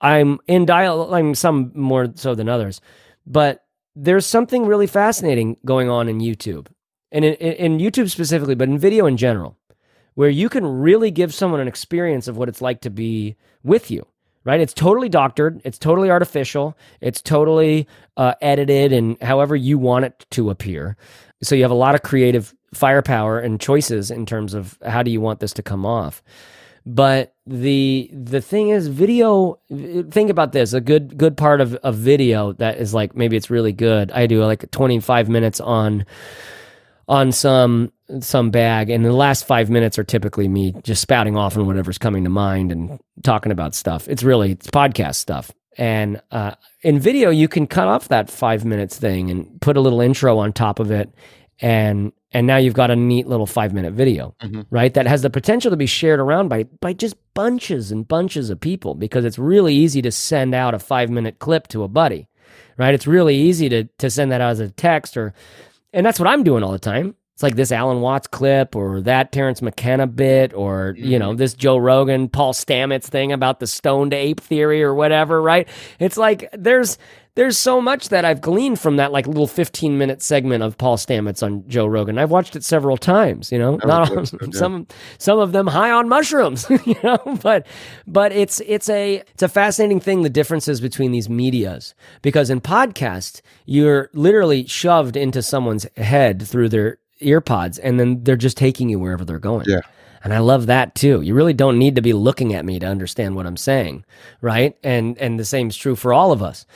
I'm in dialogue. I'm some more so than others, but there's something really fascinating going on in YouTube, and in, in, in YouTube specifically, but in video in general where you can really give someone an experience of what it's like to be with you right? It's totally doctored. It's totally artificial. It's totally uh, edited and however you want it to appear. So you have a lot of creative firepower and choices in terms of how do you want this to come off. But the the thing is video think about this a good good part of a video that is like maybe it's really good. I do like 25 minutes on on some some bag and the last five minutes are typically me just spouting off on whatever's coming to mind and talking about stuff it's really it's podcast stuff and uh, in video you can cut off that five minutes thing and put a little intro on top of it and and now you've got a neat little five minute video Mhm. right that has the potential to be shared around by by just bunches and bunches of people because it's really easy to send out a five minute clip to a buddy right it's really easy to to send that out as a text or and that's what I'm doing all the time. It's like this Alan Watts clip or that Terence McKenna bit or, you know, this Joe Rogan, Paul Stamets thing about the stoned ape theory or whatever, right? It's like there's there's so much that I've gleaned from that like little 15 minute segment of Paul Stamets on Joe Rogan. I've watched it several times, you know, That not good yeah. some some of them high on mushrooms, you know, but but it's it's a it's a fascinating thing the differences between these medias because in podcast you're literally shoved into someone's head through their ear pods and then they're just taking you wherever they're going. Yeah. And I love that too. You really don't need to be looking at me to understand what I'm saying, right? And and the same is true for all of us.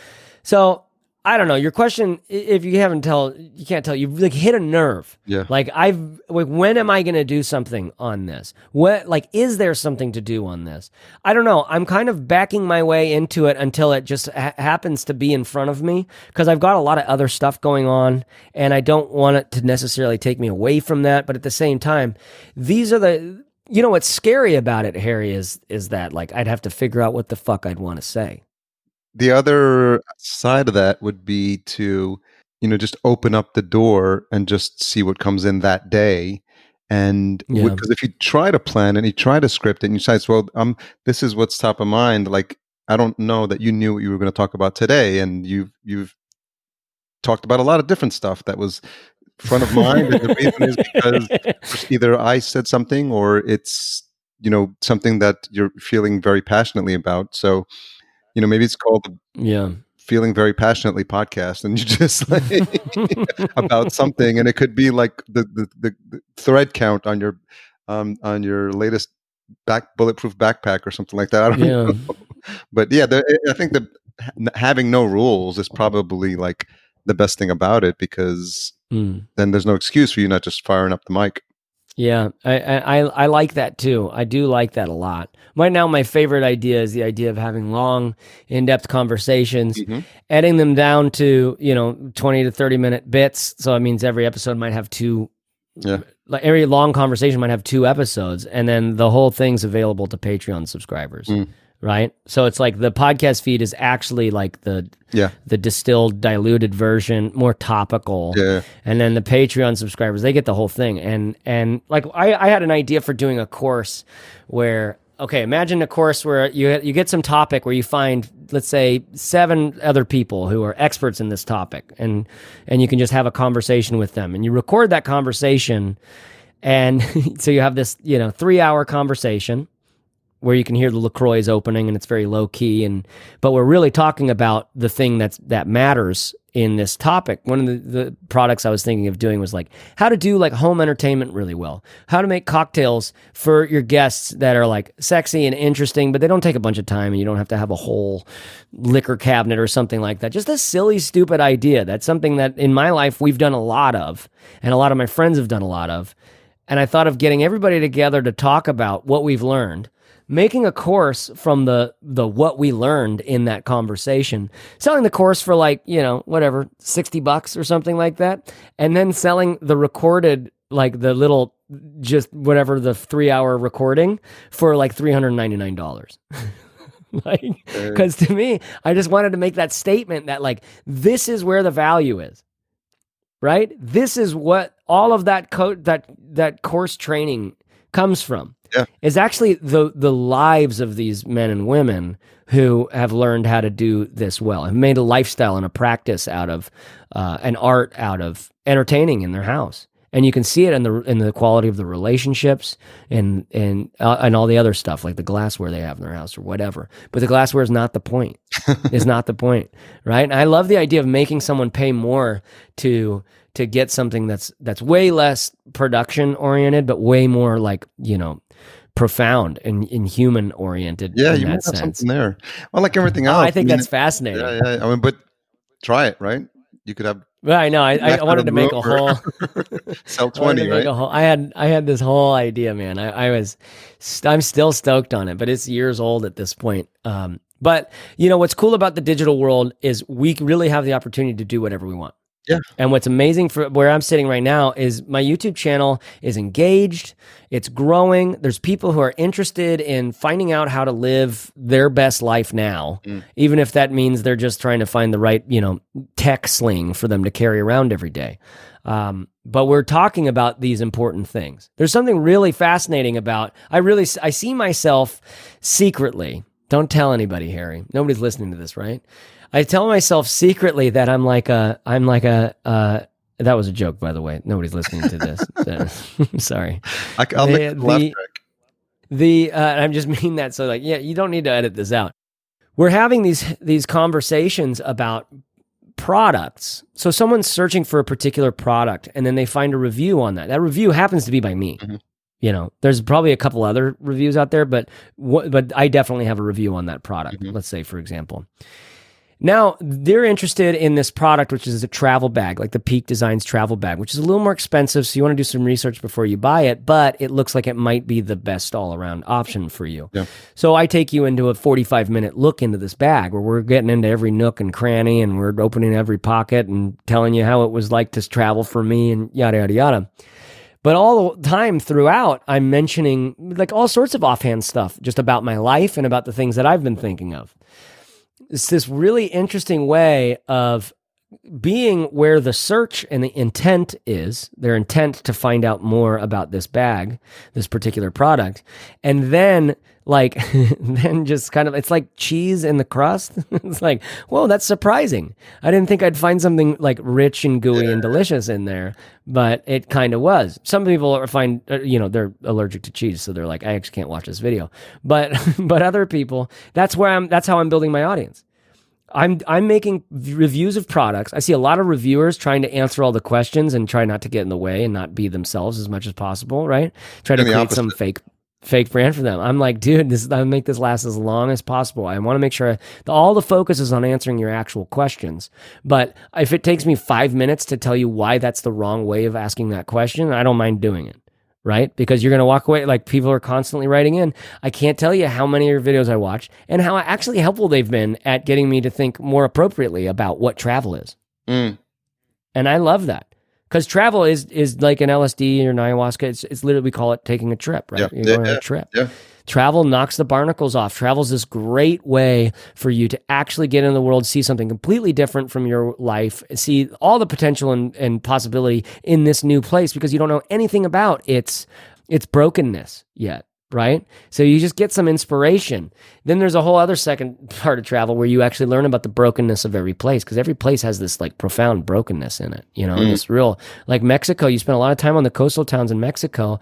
So I don't know. Your question, if you haven't tell, you can't tell. You've like hit a nerve. Yeah. Like I've like, when am I going to do something on this? What like is there something to do on this? I don't know. I'm kind of backing my way into it until it just ha- happens to be in front of me because I've got a lot of other stuff going on, and I don't want it to necessarily take me away from that. But at the same time, these are the you know what's scary about it, Harry, is is that like I'd have to figure out what the fuck I'd want to say. The other side of that would be to you know just open up the door and just see what comes in that day And Yeah. because if you try to plan and you try to script it and you say, well, um, this is what's top of mind, like I don't know that you knew what you were going to talk about today, and you've you've talked about a lot of different stuff that was front of mind. and the reason is because either I said something or it's you know something that you're feeling very passionately about. So you know maybe it's called yeah. feeling very passionately podcast, and you just like about something, and it could be like the the, the, thread count on your um on your latest back bulletproof backpack or something like that. I don't Yeah. know, but yeah, the, I think that having no rules is probably like the best thing about it because Mm. then there's no excuse for you not just firing up the mic. Yeah, I, I I- like that too. I do like that a lot. Right now, my favorite idea is the idea of having long, in-depth conversations, Mhm. editing them down to you know twenty to thirty minute bits. So it means every episode might have two. Yeah. Like every long conversation might have two episodes, and then the whole thing's available to Patreon subscribers. Mm. Right, so it's like the podcast feed is actually like the Yeah, the distilled, diluted version, more topical. Yeah, and then the patreon subscribers they get the whole thing. And and like i, I had an idea for doing a course where okay imagine a course where you you get some topic where you find let's say seven other people who are experts in this topic. And and you can just have a conversation with them. And you record that conversation and so you have this you know three hour conversation where you can hear the LaCroix's opening and it's very low key and but we're really talking about the thing that's that matters in this topic. One of the, the products I was thinking of doing was like how to do like home entertainment really well. How to make cocktails for your guests that are like sexy and interesting, but they don't take a bunch of time and you don't have to have a whole liquor cabinet or something like that. Just a silly, stupid idea. That's something that in my life we've done a lot of, and a lot of my friends have done a lot of. And I thought of getting everybody together to talk about what we've learned, making a course from the the what we learned in that conversation, selling the course for like, you know, whatever, 60 bucks or something like that, and then selling the recorded like the little just whatever the 3-hour recording for like $399. like cuz to me, I just wanted to make that statement that like this is where the value is right? This is what all of that co- that that course training comes from. Yeah. Is actually the the lives of these men and women who have learned how to do this well, have made a lifestyle and a practice out of uh, an art out of entertaining in their house. And you can see it in the in the quality of the relationships and and uh, and all the other stuff like the glassware they have in their house or whatever. But the glassware is not the point. is not the point, right? And I love the idea of making someone pay more to to get something that's that's way less production oriented, but way more like you know profound and, and human oriented. yeah. in You might that have sense. something there. Well, like everything else. I think mean, that's fascinating. Yeah, yeah. I mean, but try it, right? You could have Well, I know. I, I, wanted to make a whole. sell twenty, make right? whole- I had I had this whole idea, man. I, I was st- I'm still stoked on it, but it's years old at this point. Um, but you know what's cool about the digital world is we really have the opportunity to do whatever we want. Yeah. And what's amazing for where I'm sitting right now is my YouTube channel is engaged. It's growing. There's people who are interested in finding out how to live their best life now, Mm. even if that means they're just trying to find the right, you know, tech sling for them to carry around every day. Um, but we're talking about these important things. There's something really fascinating about. I really I see myself secretly. Don't tell anybody, Harry. Nobody's listening to this, right? I tell myself secretly that I'm like a I'm like a uh, that was a joke, by the way. Nobody's listening to this. So, sorry. I, will make The- it the laugh the-. The uh, I'm just mean that so like yeah, you don't need to edit this out. We're having these these conversations about products. So someone's searching for a particular product and then they find a review on that. That review happens to be by me. Mhm. You know, there's probably a couple other reviews out there, but what, but I definitely have a review on that product. Mhm. Let's say for example. Now they're interested in this product, which is a travel bag, like the Peak Designs travel bag, which is a little more expensive. So you want to do some research before you buy it, but it looks like it might be the best all around option for you. Yeah. So I take you into a 45 minute look into this bag where we're getting into every nook and cranny and we're opening every pocket and telling you how it was like to travel for me and yada, yada, yada. But all the time throughout, I'm mentioning like all sorts of offhand stuff just about my life and about the things that I've been thinking of it's this really interesting way of being where the search and the intent is, their intent to find out more about this bag, this particular product, and then like then just kind of it's like cheese in the crust. it's like, whoa, that's surprising. I didn't think I'd find something like rich and gooey and delicious in there, but it kind of was. Some people are find uh, you know they're allergic to cheese, so they're like, I actually can't watch this video. But but other people, that's where I'm. That's how I'm building my audience. I'm I'm making reviews of products. I see a lot of reviewers trying to answer all the questions and try not to get in the way and not be themselves as much as possible, right? Try to create some fake fake brand for them. I'm like, dude, this is I make this last as long as possible. I want to make sure that all the focus is on answering your actual questions. But if it takes me 5 minutes to tell you why that's the wrong way of asking that question, I don't mind doing it. Right? Because you're going to walk away like people are constantly writing in. I can't tell you how many of your videos I watch and how actually helpful they've been at getting me to think more appropriately about what travel is. Mm. And I love that. Because travel is is like an LSD or an ayahuasca. It's, it's literally, we call it taking a trip, right? Yeah. You're going on a trip. Yeah. Travel knocks the barnacles off. Travel is this great way for you to actually get in the world, see something completely different from your life, see all the potential and, and possibility in this new place because you don't know anything about its its brokenness yet, right? So you just get some inspiration. Then there's a whole other second part of travel where you actually learn about the brokenness of every place because every place has this like profound brokenness in it. You know, hmm. this real like Mexico. You spend a lot of time on the coastal towns in Mexico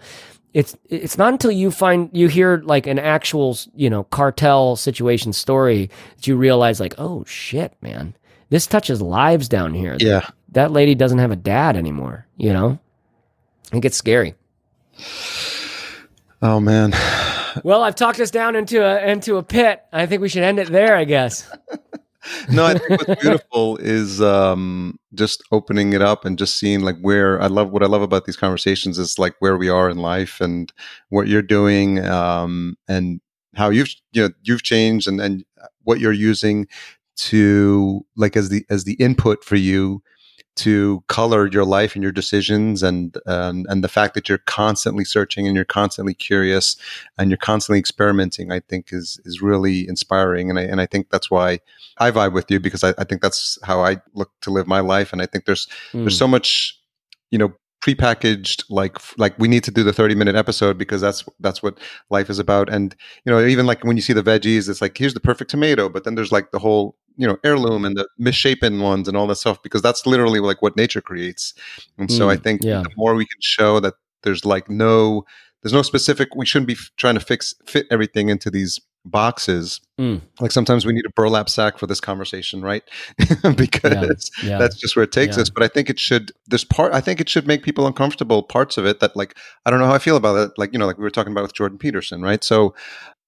it's it's not until you find you hear like an actual you know cartel situation story that you realize like oh shit man this touches lives down here Yeah. that lady doesn't have a dad anymore you know it gets scary Oh man. well i've talked us down into a into a pit i think we should end it there i guess no, I think what's beautiful is um, just opening it up and just seeing like where I love what I love about these conversations is like where we are in life and what you're doing um, and how you've you know you've changed and and what you're using to like as the as the input for you to color your life and your decisions and um, and the fact that you're constantly searching and you're constantly curious and you're constantly experimenting I think is is really inspiring. And I and I think that's why I vibe with you because I, I think that's how I look to live my life. And I think there's there's so much you know prepackaged like like we need to do the 30 minute episode because that's that's what life is about. And you know even like when you see the veggies it's like here's the perfect tomato but then there's like the whole you know heirloom and the misshapen ones and all that stuff because that's literally like what nature creates and so i Mm, think yeah. the more we can show that there's like no there's no specific we shouldn't be f- trying to fix fit everything into these boxes Mm. like sometimes we need a burlap sack for this conversation right because yeah that's just where it takes Yeah. us but i think it should this part i think it should make people uncomfortable parts of it that like i don't know how i feel about it like you know like we were talking about with jordan peterson right so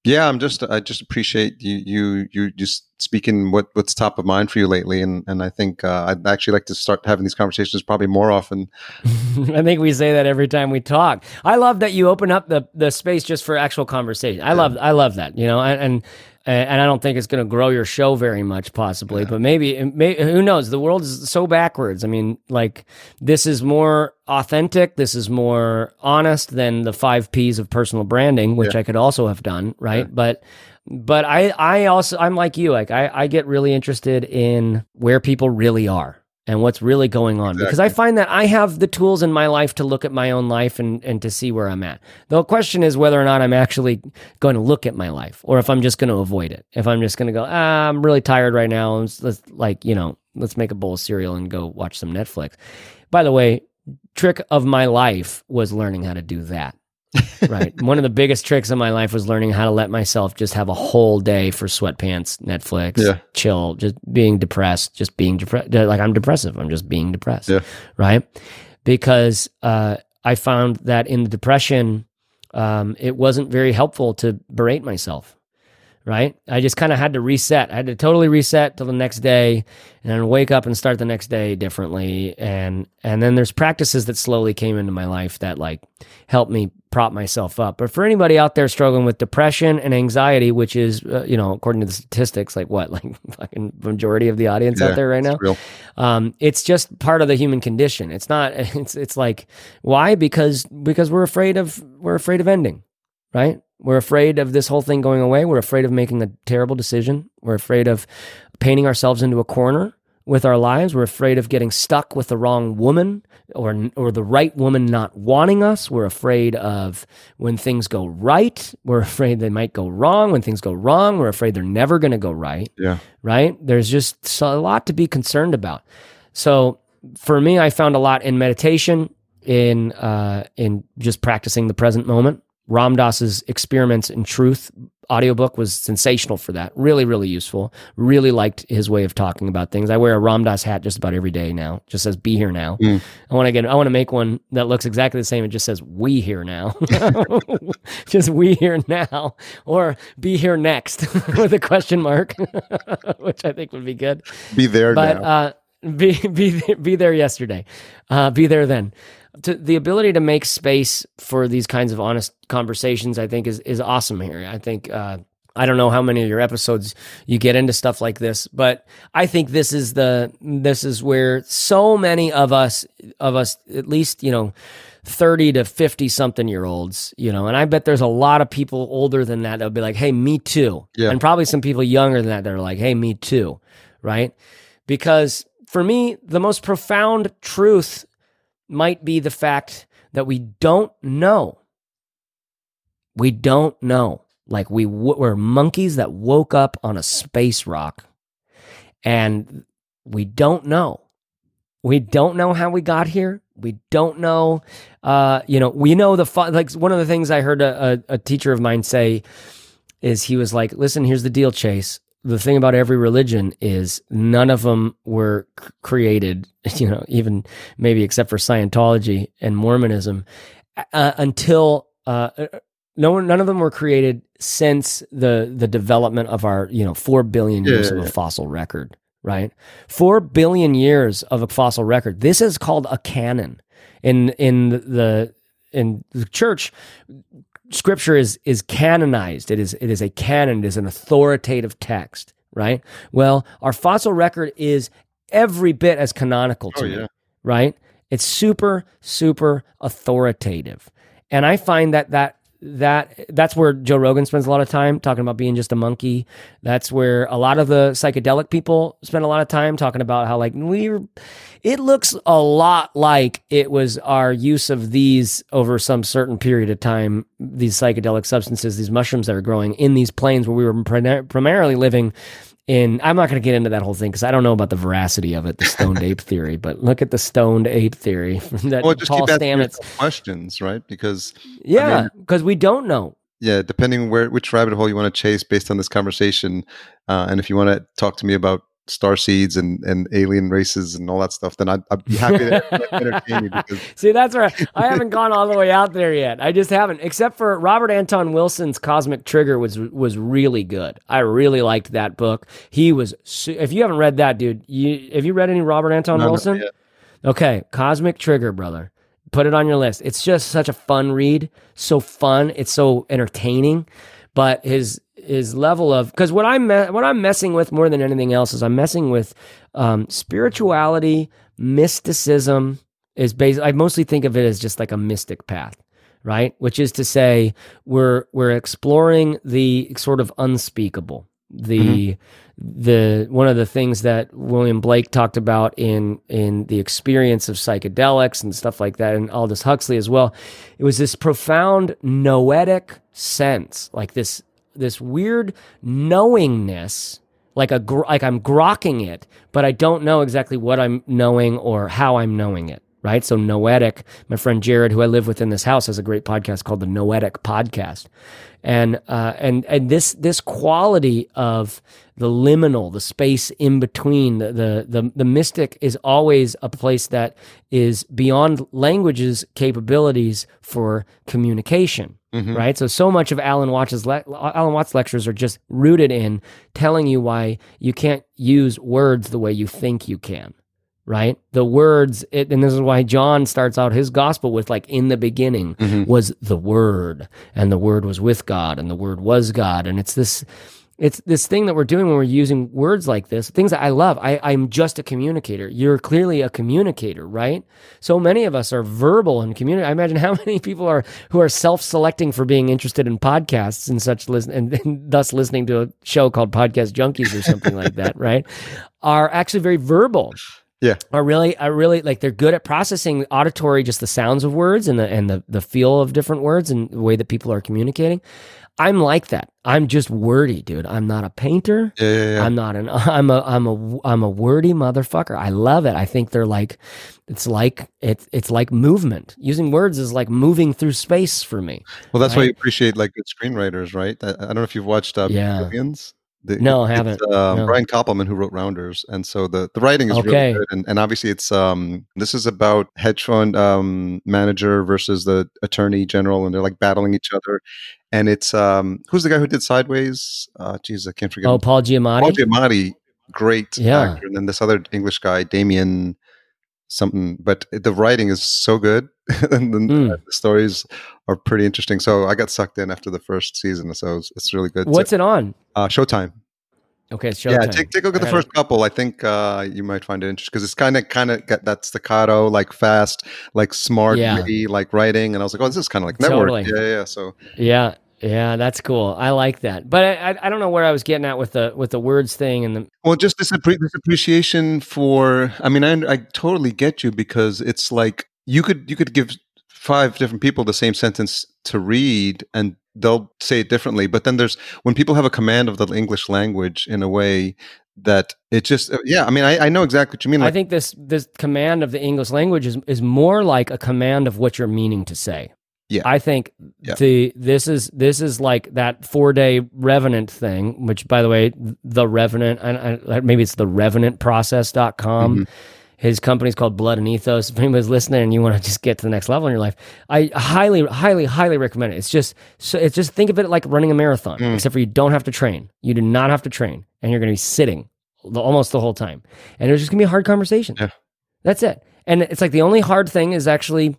yeah i'm just i just appreciate you you you just speaking what what's top of mind for you lately and and i think uh, i'd actually like to start having these conversations probably more often I think we say that every time we talk. I love that you open up the the space just for actual conversation. I love I love that. You know, and and, and I don't think it's going to grow your show very much, possibly, but maybe, may, who knows? The world is so backwards. I mean, like this is more authentic. This is more honest than the five P's of personal branding, which I could also have done, right? But but I I also I'm like you. Like I I get really interested in where people really are and what's really going on because I find that I have the tools in my life to look at my own life and, and to see where I'm at. The question is whether or not I'm actually going to look at my life or if I'm just going to avoid it. If I'm just going to go, ah, I'm really tired right now. Let's, let's like, you know, let's make a bowl of cereal and go watch some Netflix. By the way, trick of my life was learning how to do that. Right. One of the biggest tricks of my life was learning how to let myself just have a whole day for sweatpants, Netflix, Yeah. chill, just being depressed, just being depressed. Like I'm depressive. I'm just being depressed. Yeah. Right. Because uh, I found that in the depression, um, it wasn't very helpful to berate myself. Right. I just kind of had to reset. I had to totally reset till the next day and then wake up and start the next day differently. And, and then there's practices that slowly came into my life that like helped me prop myself up. But for anybody out there struggling with depression and anxiety, which is, uh, you know, according to the statistics, like what, like fucking majority of the audience Yeah, out there right now, um, it's just part of the human condition. It's not. It's it's like why? Because because we're afraid of we're afraid of ending, right? We're afraid of this whole thing going away. We're afraid of making a terrible decision. We're afraid of painting ourselves into a corner. with our lives. We're afraid of getting stuck with the wrong woman or or the right woman not wanting us. We're afraid of when things go right. We're afraid they might go wrong. When things go wrong, we're afraid they're never going to go right. Yeah. Right? There's just a lot to be concerned about. So for me, I found a lot in meditation, in uh, in just practicing the present moment. Ram Dass's Experiments in Truth audiobook was sensational for that. Really, really useful. Really liked his way of talking about things. I wear a Ram Dass hat just about every day now. Just says "Be here now." Mm. I want to get. I want to make one that looks exactly the same. It just says "We here now." just "We here now," or "Be here next" with a question mark, which I think would be good. Be there But now. uh, be be be there yesterday. Uh, be there then. To, the ability to make space for these kinds of honest conversations, I think, is is awesome here. I think. Uh, I don't know how many of your episodes you get into stuff like this, but I think this is the this is where so many of us of us at least you know 30 to 50 something year olds, you know, and I bet there's a lot of people older than that that'll be like, "Hey, me too." Yeah. And probably some people younger than that that are like, "Hey, me too." Right? Because for me, the most profound truth might be the fact that we don't know. We don't know. Like we w- we're monkeys that woke up on a space rock, and we don't know. We don't know how we got here. We don't know. Uh, you know, we know the fu- like one of the things I heard a, a, a teacher of mine say is he was like, "Listen, here's the deal, Chase. The thing about every religion is none of them were created, you know, even maybe except for Scientology and Mormonism, uh, until uh, no one, none of them were created since the the development of our, you know, four billion Yeah, years yeah, of a fossil record, right? Four billion years of a fossil record. This is called a canon in in the in the church scripture is is canonized. It is it is a canon. It is an authoritative text right? Well our fossil record is every bit as canonical oh, to Oh, me right? It's super super authoritative. And i find that that that that's where Joe Rogan spends a lot of time talking about being just a monkey. That's where a lot of the psychedelic people spend a lot of time talking about how like we it looks a lot like it was our use of these over some certain period of time these psychedelic substances these mushrooms that are growing in these plains where we were primar- primarily living in I'm not going to get into that whole thing because I don't know about the veracity of it, the stoned ape theory. But look at the stoned ape theory that Well, just Paul keep asking Stamets. questions, right? Because Yeah, because we don't know. yeah, depending where which rabbit hole you want to chase based on this conversation, uh, and if you want to talk to me about star seeds and, and alien races and all that stuff, then I'd, I'd be happy to entertain you because See, that's right. I haven't gone all the way out there yet. I just haven't, except for Robert Anton Wilson's Cosmic Trigger was was really good. I really liked that book. He was. su- If you haven't read that, dude, you have you read any Robert Anton No, Wilson? Okay, Cosmic Trigger, brother. Put it on your list. It's just such a fun read. So fun. It's so entertaining. But his his level of because what I'm what I'm messing with more than anything else is I'm messing with um, spirituality, mysticism. Is based. I mostly think of it as just like a mystic path, right? Which is to say, we're we're exploring the sort of unspeakable, the mm-hmm. the one of the things that William Blake talked about in in the experience of psychedelics and stuff like that, and Aldous Huxley as well. It was this profound noetic sense, like this this weird knowingness, like a gr- like I'm grokking it, but I don't know exactly what I'm knowing or how I'm knowing it. Right. So noetic, my friend Jared, who I live with in this house, has a great podcast called the Noetic Podcast. And uh, and and this this quality of the liminal, the space in between, the, the the the mystic is always a place that is beyond language's capabilities for communication. Right. So so much of Alan le- Alan Watts lectures are just rooted in telling you why you can't use words the way you think you can right? The words, it, and this is why John starts out his gospel with like, in the beginning mm-hmm. was the Word, and the Word was with God, and the Word was God, and it's this. it's this thing that we're doing when we're using words like this, things that I love. I, I'm just a communicator. You're clearly a communicator, right? So many of us are verbal and communicate. I imagine how many people are who are self-selecting for being interested in podcasts and such, listen, and, and thus listening to a show called Podcast Junkies or something like that, right? Are actually very verbal. Yeah. Are really, are really like they're good at processing auditory, just the sounds of words and the and the the feel of different words and the way that people are communicating. I'm like that. I'm just wordy, dude. I'm not a painter. Yeah, yeah, yeah. I'm not an. I'm a. I'm a. I'm a wordy motherfucker. I love it. I think they're like, it's like it's it's like movement. Using words is like moving through space for me. well, that's why right. you appreciate like good screenwriters, right? I, I don't know if you've watched uh, Yeah. Billions. The- No, I it's, haven't. Um, No. Brian Koppelman, who wrote Rounders, and so the, the writing is Okay. really good, and, and obviously it's um this is about hedge fund um manager versus the attorney general, and they're like battling each other, and it's um who's the guy who did Sideways? Uh, geez, I can't forget. Oh. Paul Giamatti. Paul Giamatti, great Yeah. actor, and then this other English guy, Damian something. But the writing is so good, and then Mm. the stories are pretty interesting. So I got sucked in after the first season, so it's, it's really good. What's it on? uh, Showtime? Okay, it's Yeah, take take a look at the first couple. I think uh, you might find it interesting because it's kind of kind of got that staccato, like fast, like smart, Yeah. witty, like writing. And I was like, oh, this is kind of like network. Totally. Yeah. yeah. So Yeah, yeah, that's cool. I like that. But I, I, I don't know where I was getting at with the with the words thing and the. Well, just this, appre- this appreciation for. I mean, I, I totally get you because it's like you could you could give five different people the same sentence to read, and they'll say it differently. But then there's when people have a command of the English language in a way that it just. uh, Yeah, I mean, I, I know exactly what you mean. I think this this command of the English language is is more like a command of what you're meaning to say. Yeah. I think Yeah. the this is this is like that four day revenant thing, which by the way, the revenant, I, I, maybe it's the revenantprocess.com. Mhm. His company's called Blood and Ethos. If anybody's listening and you want to just get to the next level in your life, I highly, highly, highly recommend it. It's just, so it's just think of it like running a marathon, Mm. except for you don't have to train. You do not have to train, and you're going to be sitting the, almost the whole time, and it's just going to be a hard conversation. Yeah. That's it. And it's like the only hard thing is actually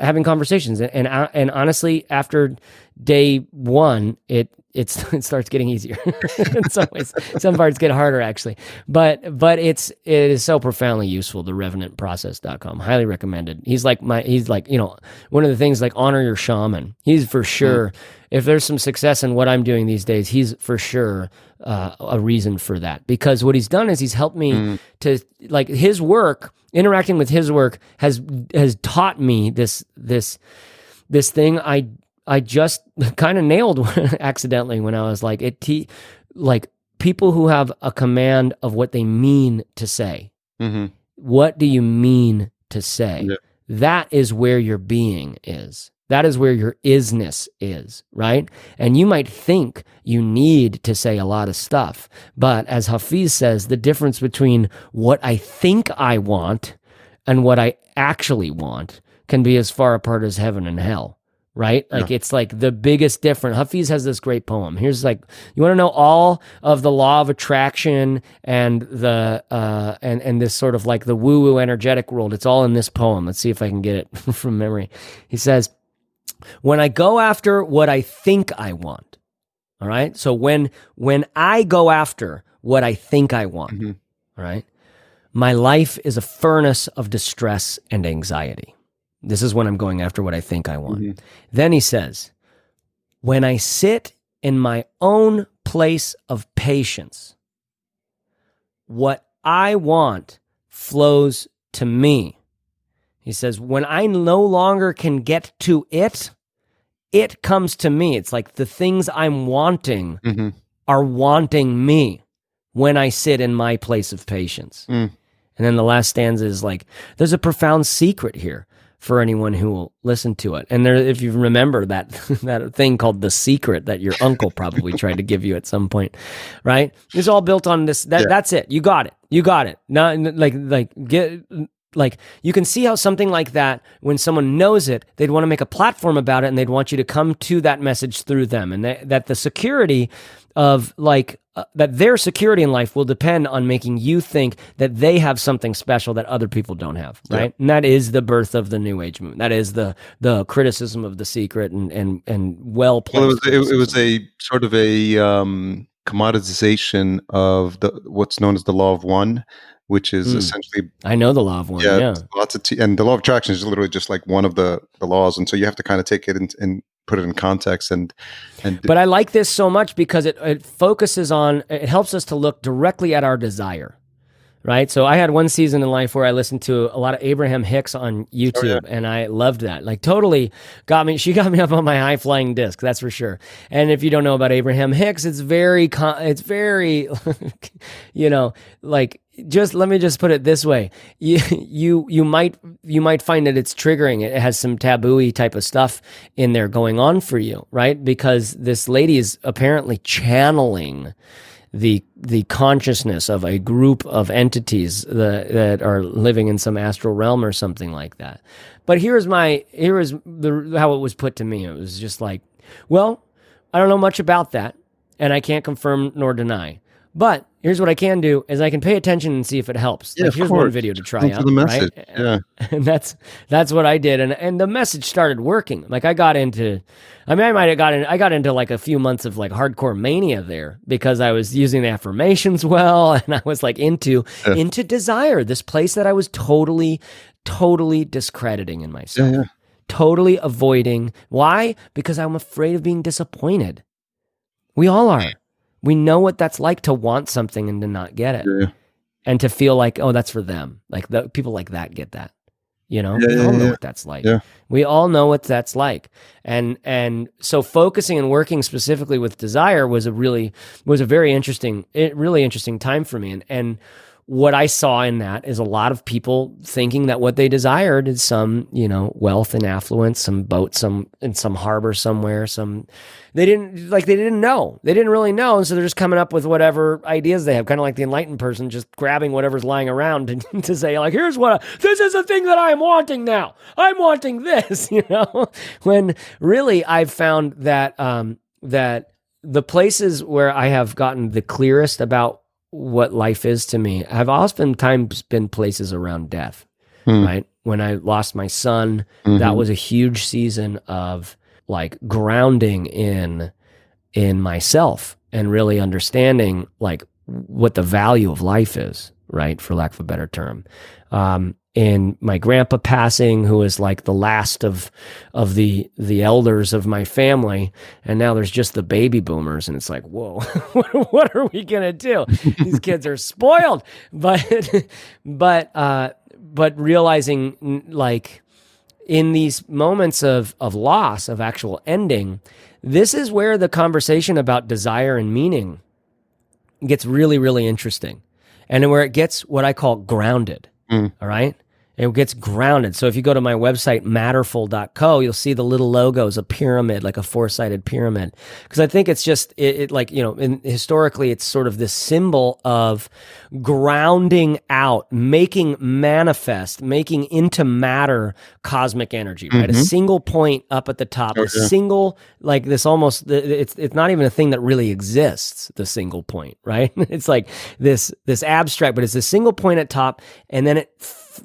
having conversations. And and, uh, and honestly, after day one, it it's it starts getting easier. in some ways, some parts get harder actually. But but it's it is so profoundly useful. The revenantprocess.com, highly recommended. He's like my he's like you know one of the things like honor your shaman. He's for sure. If there's some success in what I'm doing these days, he's for sure uh, a reason for that. Because what he's done is he's helped me to like his work interacting with his work has has taught me this this this thing i i just kind of nailed accidentally when i was like it te- like people who have a command of what they mean to say mhm. what do you mean to say Yeah. that is where your being is that is where your isness is right? And you might think you need to say a lot of stuff but as hafiz says the difference between what i think i want and what i actually want can be as far apart as heaven and hell right? Like it's like the biggest difference. Hafiz has this great poem. Here's like you want to know all of the law of attraction and the uh and and this sort of like the woo woo energetic world? It's all in this poem. Let's see if i can get it from memory. He says when i go after what i think i want all right so when when i go after what i think i want Mhm. all right my life is a furnace of distress and anxiety this is when i'm going after what i think i want Mhm. then he says, When I sit in my own place of patience, what I want flows to me. He says, When I no longer can get to it, it comes to me. It's like the things I'm wanting Mhm. are wanting me when I sit in my place of patience. Mm. And then the last stanza is like, there's a profound secret here for anyone who will listen to it. And there, if you remember that that thing called the secret that your uncle probably tried to give you at some point, right? It's all built on this. That Yeah. that's it. You got it. You got it. Not like like get like you can see how something like that when someone knows it they'd want to make a platform about it and they'd want you to come to that message through them. And that, that the security of like uh, that their security in life will depend on making you think that they have something special that other people don't have right? And that is the birth of the new age movement. That is the the criticism of the secret and and and well Well, it was placed it, it was a sort of a um, commoditization of the what's known as the law of one, which is Mm. essentially I know the law of one. yeah, Yeah. lots of t- and the law of attraction is literally just like one of the the laws, and so you have to kind of take it in, and put it in context and and But I like this so much because it, it focuses on, it helps us to look directly at our desire. Right. So I had one season in life where I listened to a lot of Abraham Hicks on YouTube and I loved that. Like totally got me. She got me up on my high flying disc. That's for sure. And if you don't know about Abraham Hicks, it's very, con- it's very, you know, like just let me just put it this way. You, you, you might, you might find that it's triggering. It has some taboo type of stuff in there going on for you, right? Because this lady is apparently channeling the the consciousness of a group of entities that, that are living in some astral realm or something like that. But here's my here is the how it was put to me. It was just like, well, I don't know much about that, and I can't confirm nor deny. But here's what I can do: is I can pay attention and see if it helps. Yeah, like here's one course. video to try out. Right? Yeah. and that's that's what I did, and and the message started working. Like I got into, I mean, I might have got in, I got into like a few months of like hardcore mania there because I was using the affirmations well, and I was like into Yeah. into desire, this place that I was totally, totally discrediting in myself, yeah. totally avoiding. Why? Because I'm afraid of being disappointed. We all are. We know what that's like to want something and to not get it Yeah, and to feel like oh that's for them. Like the people like that get that you know? Yeah, we yeah, know what that's like. We all know what that's like. And and so focusing and working specifically with desire was a really was a very interesting it really interesting time for me. And and what I saw in that is a lot of people thinking that what they desired is some, you know, wealth and affluence, some boat, some in some harbor somewhere, some they didn't like they didn't know. They didn't really know. And so they're just coming up with whatever ideas they have, kind of like the enlightened person just grabbing whatever's lying around to, to say, like, here's what I, this is the thing that I'm wanting now. I'm wanting this, you know? when really I've found that um that the places where I have gotten the clearest about what life is to me I've oftentimes been places around death, Hmm. right? When I lost my son, that Mhm. was a huge season of like grounding in in myself and really understanding like what the value of life is, right? For lack of a better term. Um, and my grandpa passing, who is like the last of of the the elders of my family, and now there's just the baby boomers, and it's like, whoa, what, what are we gonna do? These kids are spoiled, but but uh, but realizing like in these moments of of loss of actual ending, this is where the conversation about desire and meaning gets really really interesting, and where it gets what I call grounded. Mm. All right. It gets grounded. So if you go to my website, matterful.co, you'll see the little logos, a pyramid, like a four sided pyramid. Because I think it's just, it, it like, you know, in, historically, it's sort of this symbol of grounding out, making manifest, making into matter cosmic energy, right? A Mhm. single point up at the top, Oh, a single, like this almost, it's, it's not even a thing that really exists, the single point, right? It's like this, this abstract, but it's a single point at top and then it,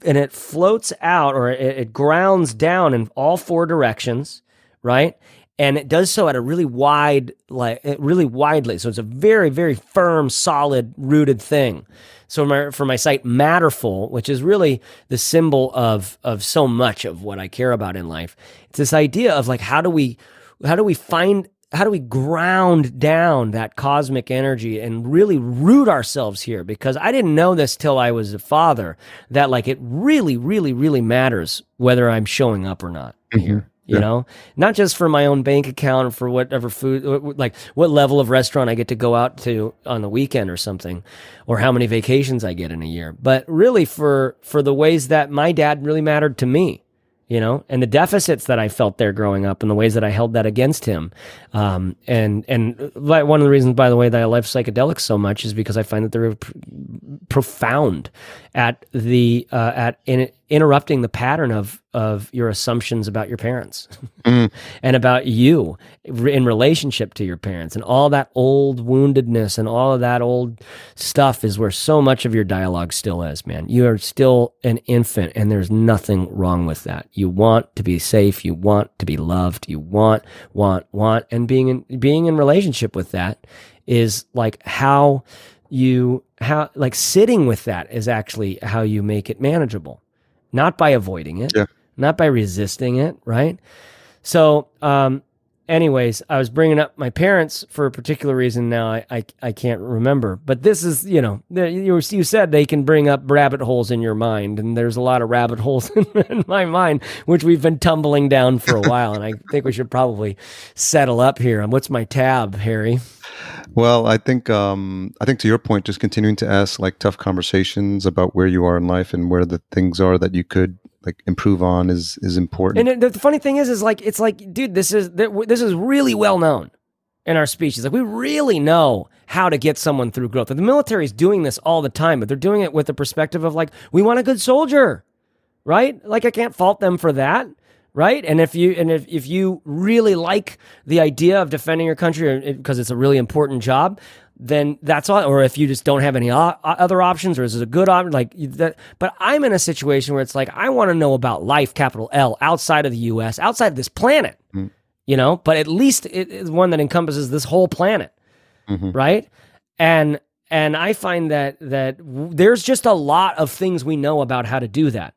and it floats out or it, it grounds down in all four directions, right? And it does so at a really wide, like really widely. So it's a very, very firm, solid, rooted thing. So my, for my site, Matterful, which is really the symbol of of so much of what I care about in life, it's this idea of like how do we how do we find how do we ground down that cosmic energy and really root ourselves here? Because i didn't know this till i was a father that like it really really really matters whether i'm showing up or not mm-hmm. here you Yeah. know? Not just for my own bank account or for whatever food like what level of restaurant i get to go out to on the weekend or something or how many vacations i get in a year but really for for the ways that my dad really mattered to me you know, and the deficits that I felt there growing up and the ways that I held that against him. Um, and, and one of the reasons, by the way, that I love psychedelics so much is because I find that they're pr- profound at the, uh, at in it, interrupting the pattern of of your assumptions about your parents Mm. and about you in relationship to your parents and all that old woundedness and all of that old stuff is where so much of your dialogue still is man. You are still an infant and there's nothing wrong with that. You want to be safe. You want to be loved. You want want want. And being in being in relationship with that is like how you how like sitting with that is actually how you make it manageable not by avoiding it Yeah. not by resisting it right so um anyways i was bringing up my parents for a particular reason now i i, I can't remember. But this is you know you, you said they can bring up rabbit holes in your mind and there's a lot of rabbit holes in, in my mind which we've been tumbling down for a while and i think we should probably settle up here. And what's my tab harry? Well, I think um, I think to your point, just continuing to ask like tough conversations about where you are in life and where the things are that you could like improve on is is important. And the funny thing is, is like it's like, dude, this is this is really well known in our species. Like we really know how to get someone through growth. And The military is doing this all the time, but they're doing it with the perspective of like, we want a good soldier, right? Like I can't fault them for that. Right. And if you, and if, if you really like the idea of defending your country uh, because it's a really important job, then that's all. Or if you just don't have any o- other options, or is it a good option? Like that. But I'm in a situation where it's like I want to know about life, capital L, outside of the U.S., outside of this planet. Mm-hmm. You know, but at least it is one that encompasses this whole planet, mm-hmm. right? And and I find that that w- there's just a lot of things we know about how to do that.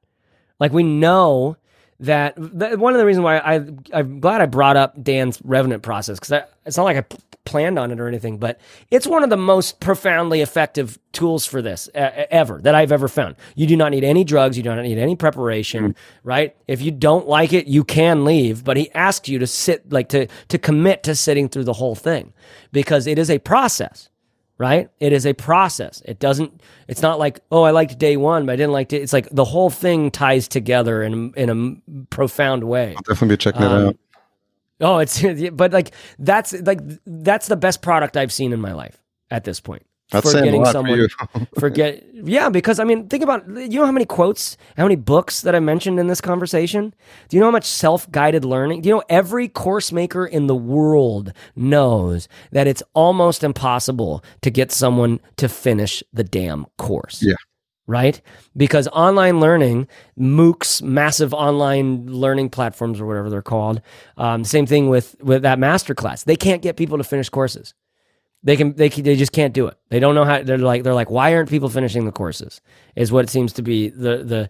Like we know that, that one of the reasons why I I'm glad I brought up Dan's revenant process because it's not like I planned on it or anything, but it's one of the most profoundly effective tools for this uh, ever that I've ever found. You do not need any drugs, you do not need any preparation, right? If you don't like it, you can leave, but he asks you to sit like to to commit to sitting through the whole thing because it is a process right? It is a process. It doesn't. It's not like oh, I liked day one, but I didn't like it. It's like the whole thing ties together in in a profound way. I'll definitely be checking Um, it out. Oh, it's but like that's like that's the best product I've seen in my life at this point. That's for getting someone for yeah because i mean think about you know how many quotes how many books that i mentioned in this conversation do you know how much self-guided learning do you know every course maker in the world knows that it's almost impossible to get someone to finish the damn course Yeah. Right because online learning moocs massive online learning platforms or whatever they're called um, same thing with with that masterclass they can't get people to finish courses they can they they just can't do it. They don't know how they're like they're like why aren't people finishing the courses? Is what it seems to be the the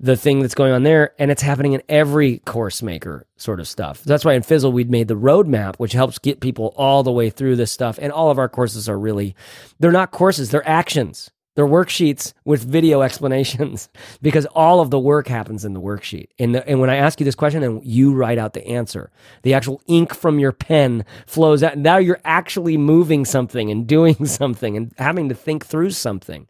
the thing that's going on there and it's happening in every course maker sort of stuff. That's why in Fizzle we'd made the roadmap which helps get people all the way through this stuff and all of our courses are really they're not courses, they're actions. They're worksheets with video explanations because all of the work happens in the worksheet. And, the, and when I ask you this question and you write out the answer, the actual ink from your pen flows out. Now you're actually moving something and doing something and having to think through something,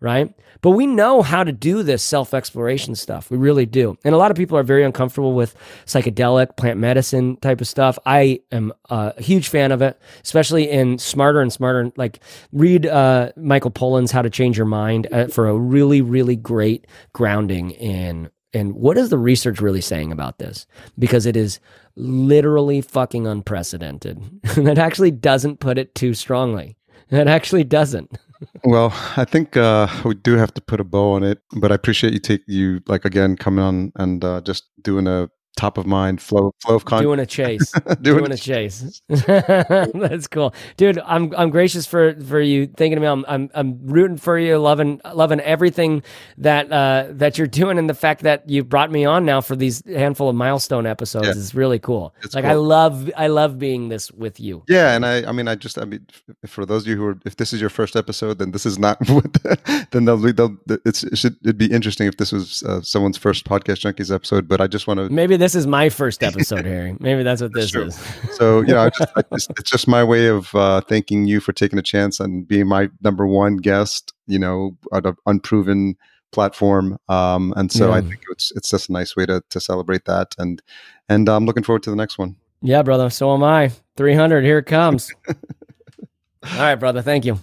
right? But we know how to do this self exploration stuff. We really do. And a lot of people are very uncomfortable with psychedelic, plant medicine type of stuff. I am a huge fan of it, especially in Smarter and Smarter. Like, read uh, Michael Pollan's How to Change Your Mind uh, for a really, really great grounding in. And what is the research really saying about this? Because it is literally fucking unprecedented. that actually doesn't put it too strongly. That actually doesn't. Well, I think uh, we do have to put a bow on it, but I appreciate you take you like again coming on and uh, just doing a top of mind flow flow of content. Doing a chase. Doing doing a chase. That's cool, dude. I'm I'm gracious for for you thinking of me. I'm I'm, I'm rooting for you, loving loving everything that uh, that you're doing, and the fact that you brought me on now for these handful of milestone episodes Yeah. is really cool. It's like I love I love being this with you. Yeah, and I, I mean, I just, I mean, for those of you who are, if this is your first episode, then this is not what, the, then they'll, they'll, it's, it should, it'd be interesting if this was uh, someone's first podcast junkies episode. But I just want to, Maybe this is my first episode, Harry. Maybe that's what this is. so you know, I just, I just, it's just my way of uh, thanking you for taking a chance and being my number one guest. You know, at an unproven platform, um, and so I think it's it's just a nice way to to celebrate that, and and I'm looking forward to the next one. Yeah, brother. So am I. 300. Here it comes. All right, brother. Thank you.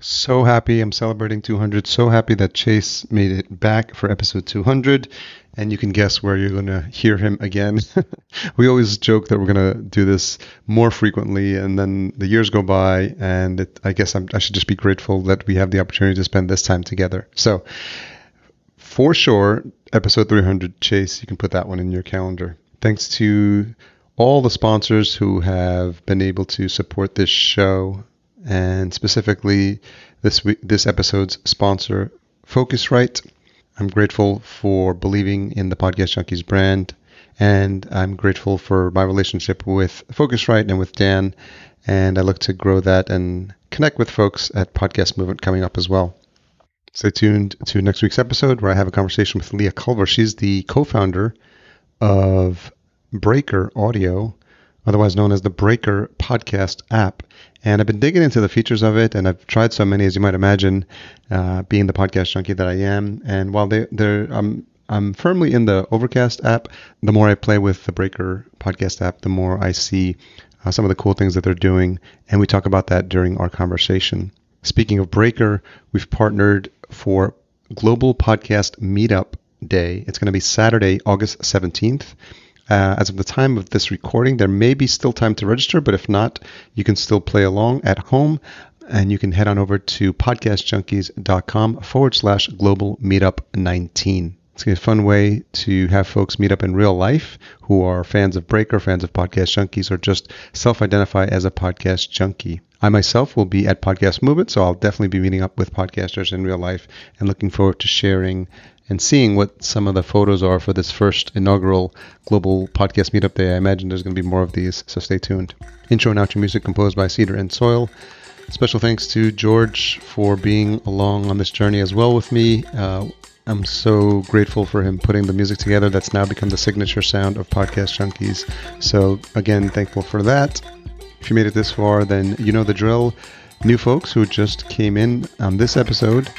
So happy. I'm celebrating 200. So happy that Chase made it back for episode 200. And you can guess where you're going to hear him again. we always joke that we're going to do this more frequently, and then the years go by, and it, I guess I'm, I should just be grateful that we have the opportunity to spend this time together. So, for sure, episode 300, Chase, you can put that one in your calendar. Thanks to all the sponsors who have been able to support this show, and specifically this week, this episode's sponsor, Focusrite. I'm grateful for believing in the Podcast Junkies brand, and I'm grateful for my relationship with Focusrite and with Dan. And I look to grow that and connect with folks at Podcast Movement coming up as well. Stay tuned to next week's episode where I have a conversation with Leah Culver. She's the co founder of Breaker Audio, otherwise known as the Breaker Podcast app. And I've been digging into the features of it, and I've tried so many, as you might imagine, uh, being the podcast junkie that I am. And while they, they're, I'm, I'm firmly in the Overcast app, the more I play with the Breaker Podcast app, the more I see uh, some of the cool things that they're doing. And we talk about that during our conversation. Speaking of Breaker, we've partnered for Global Podcast Meetup Day. It's going to be Saturday, August 17th. Uh, as of the time of this recording, there may be still time to register, but if not, you can still play along at home and you can head on over to podcastjunkies.com forward slash global meetup 19. It's a fun way to have folks meet up in real life who are fans of Breaker, fans of Podcast Junkies, or just self identify as a podcast junkie. I myself will be at Podcast Movement, so I'll definitely be meeting up with podcasters in real life and looking forward to sharing and seeing what some of the photos are for this first inaugural global podcast meetup day. I imagine there's going to be more of these, so stay tuned. Intro and outro music composed by Cedar and Soil. Special thanks to George for being along on this journey as well with me. Uh, I'm so grateful for him putting the music together that's now become the signature sound of Podcast Junkies. So, again, thankful for that. If you made it this far, then you know the drill. New folks who just came in on this episode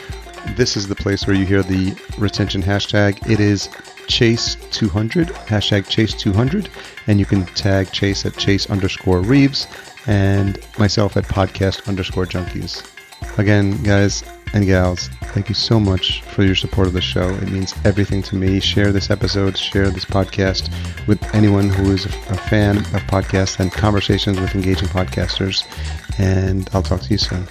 this is the place where you hear the retention hashtag. It is Chase200, hashtag Chase200, and you can tag Chase at Chase underscore Reeves and myself at podcast underscore junkies. Again, guys and gals, thank you so much for your support of the show. It means everything to me. Share this episode, share this podcast with anyone who is a fan of podcasts and conversations with engaging podcasters. And I'll talk to you soon.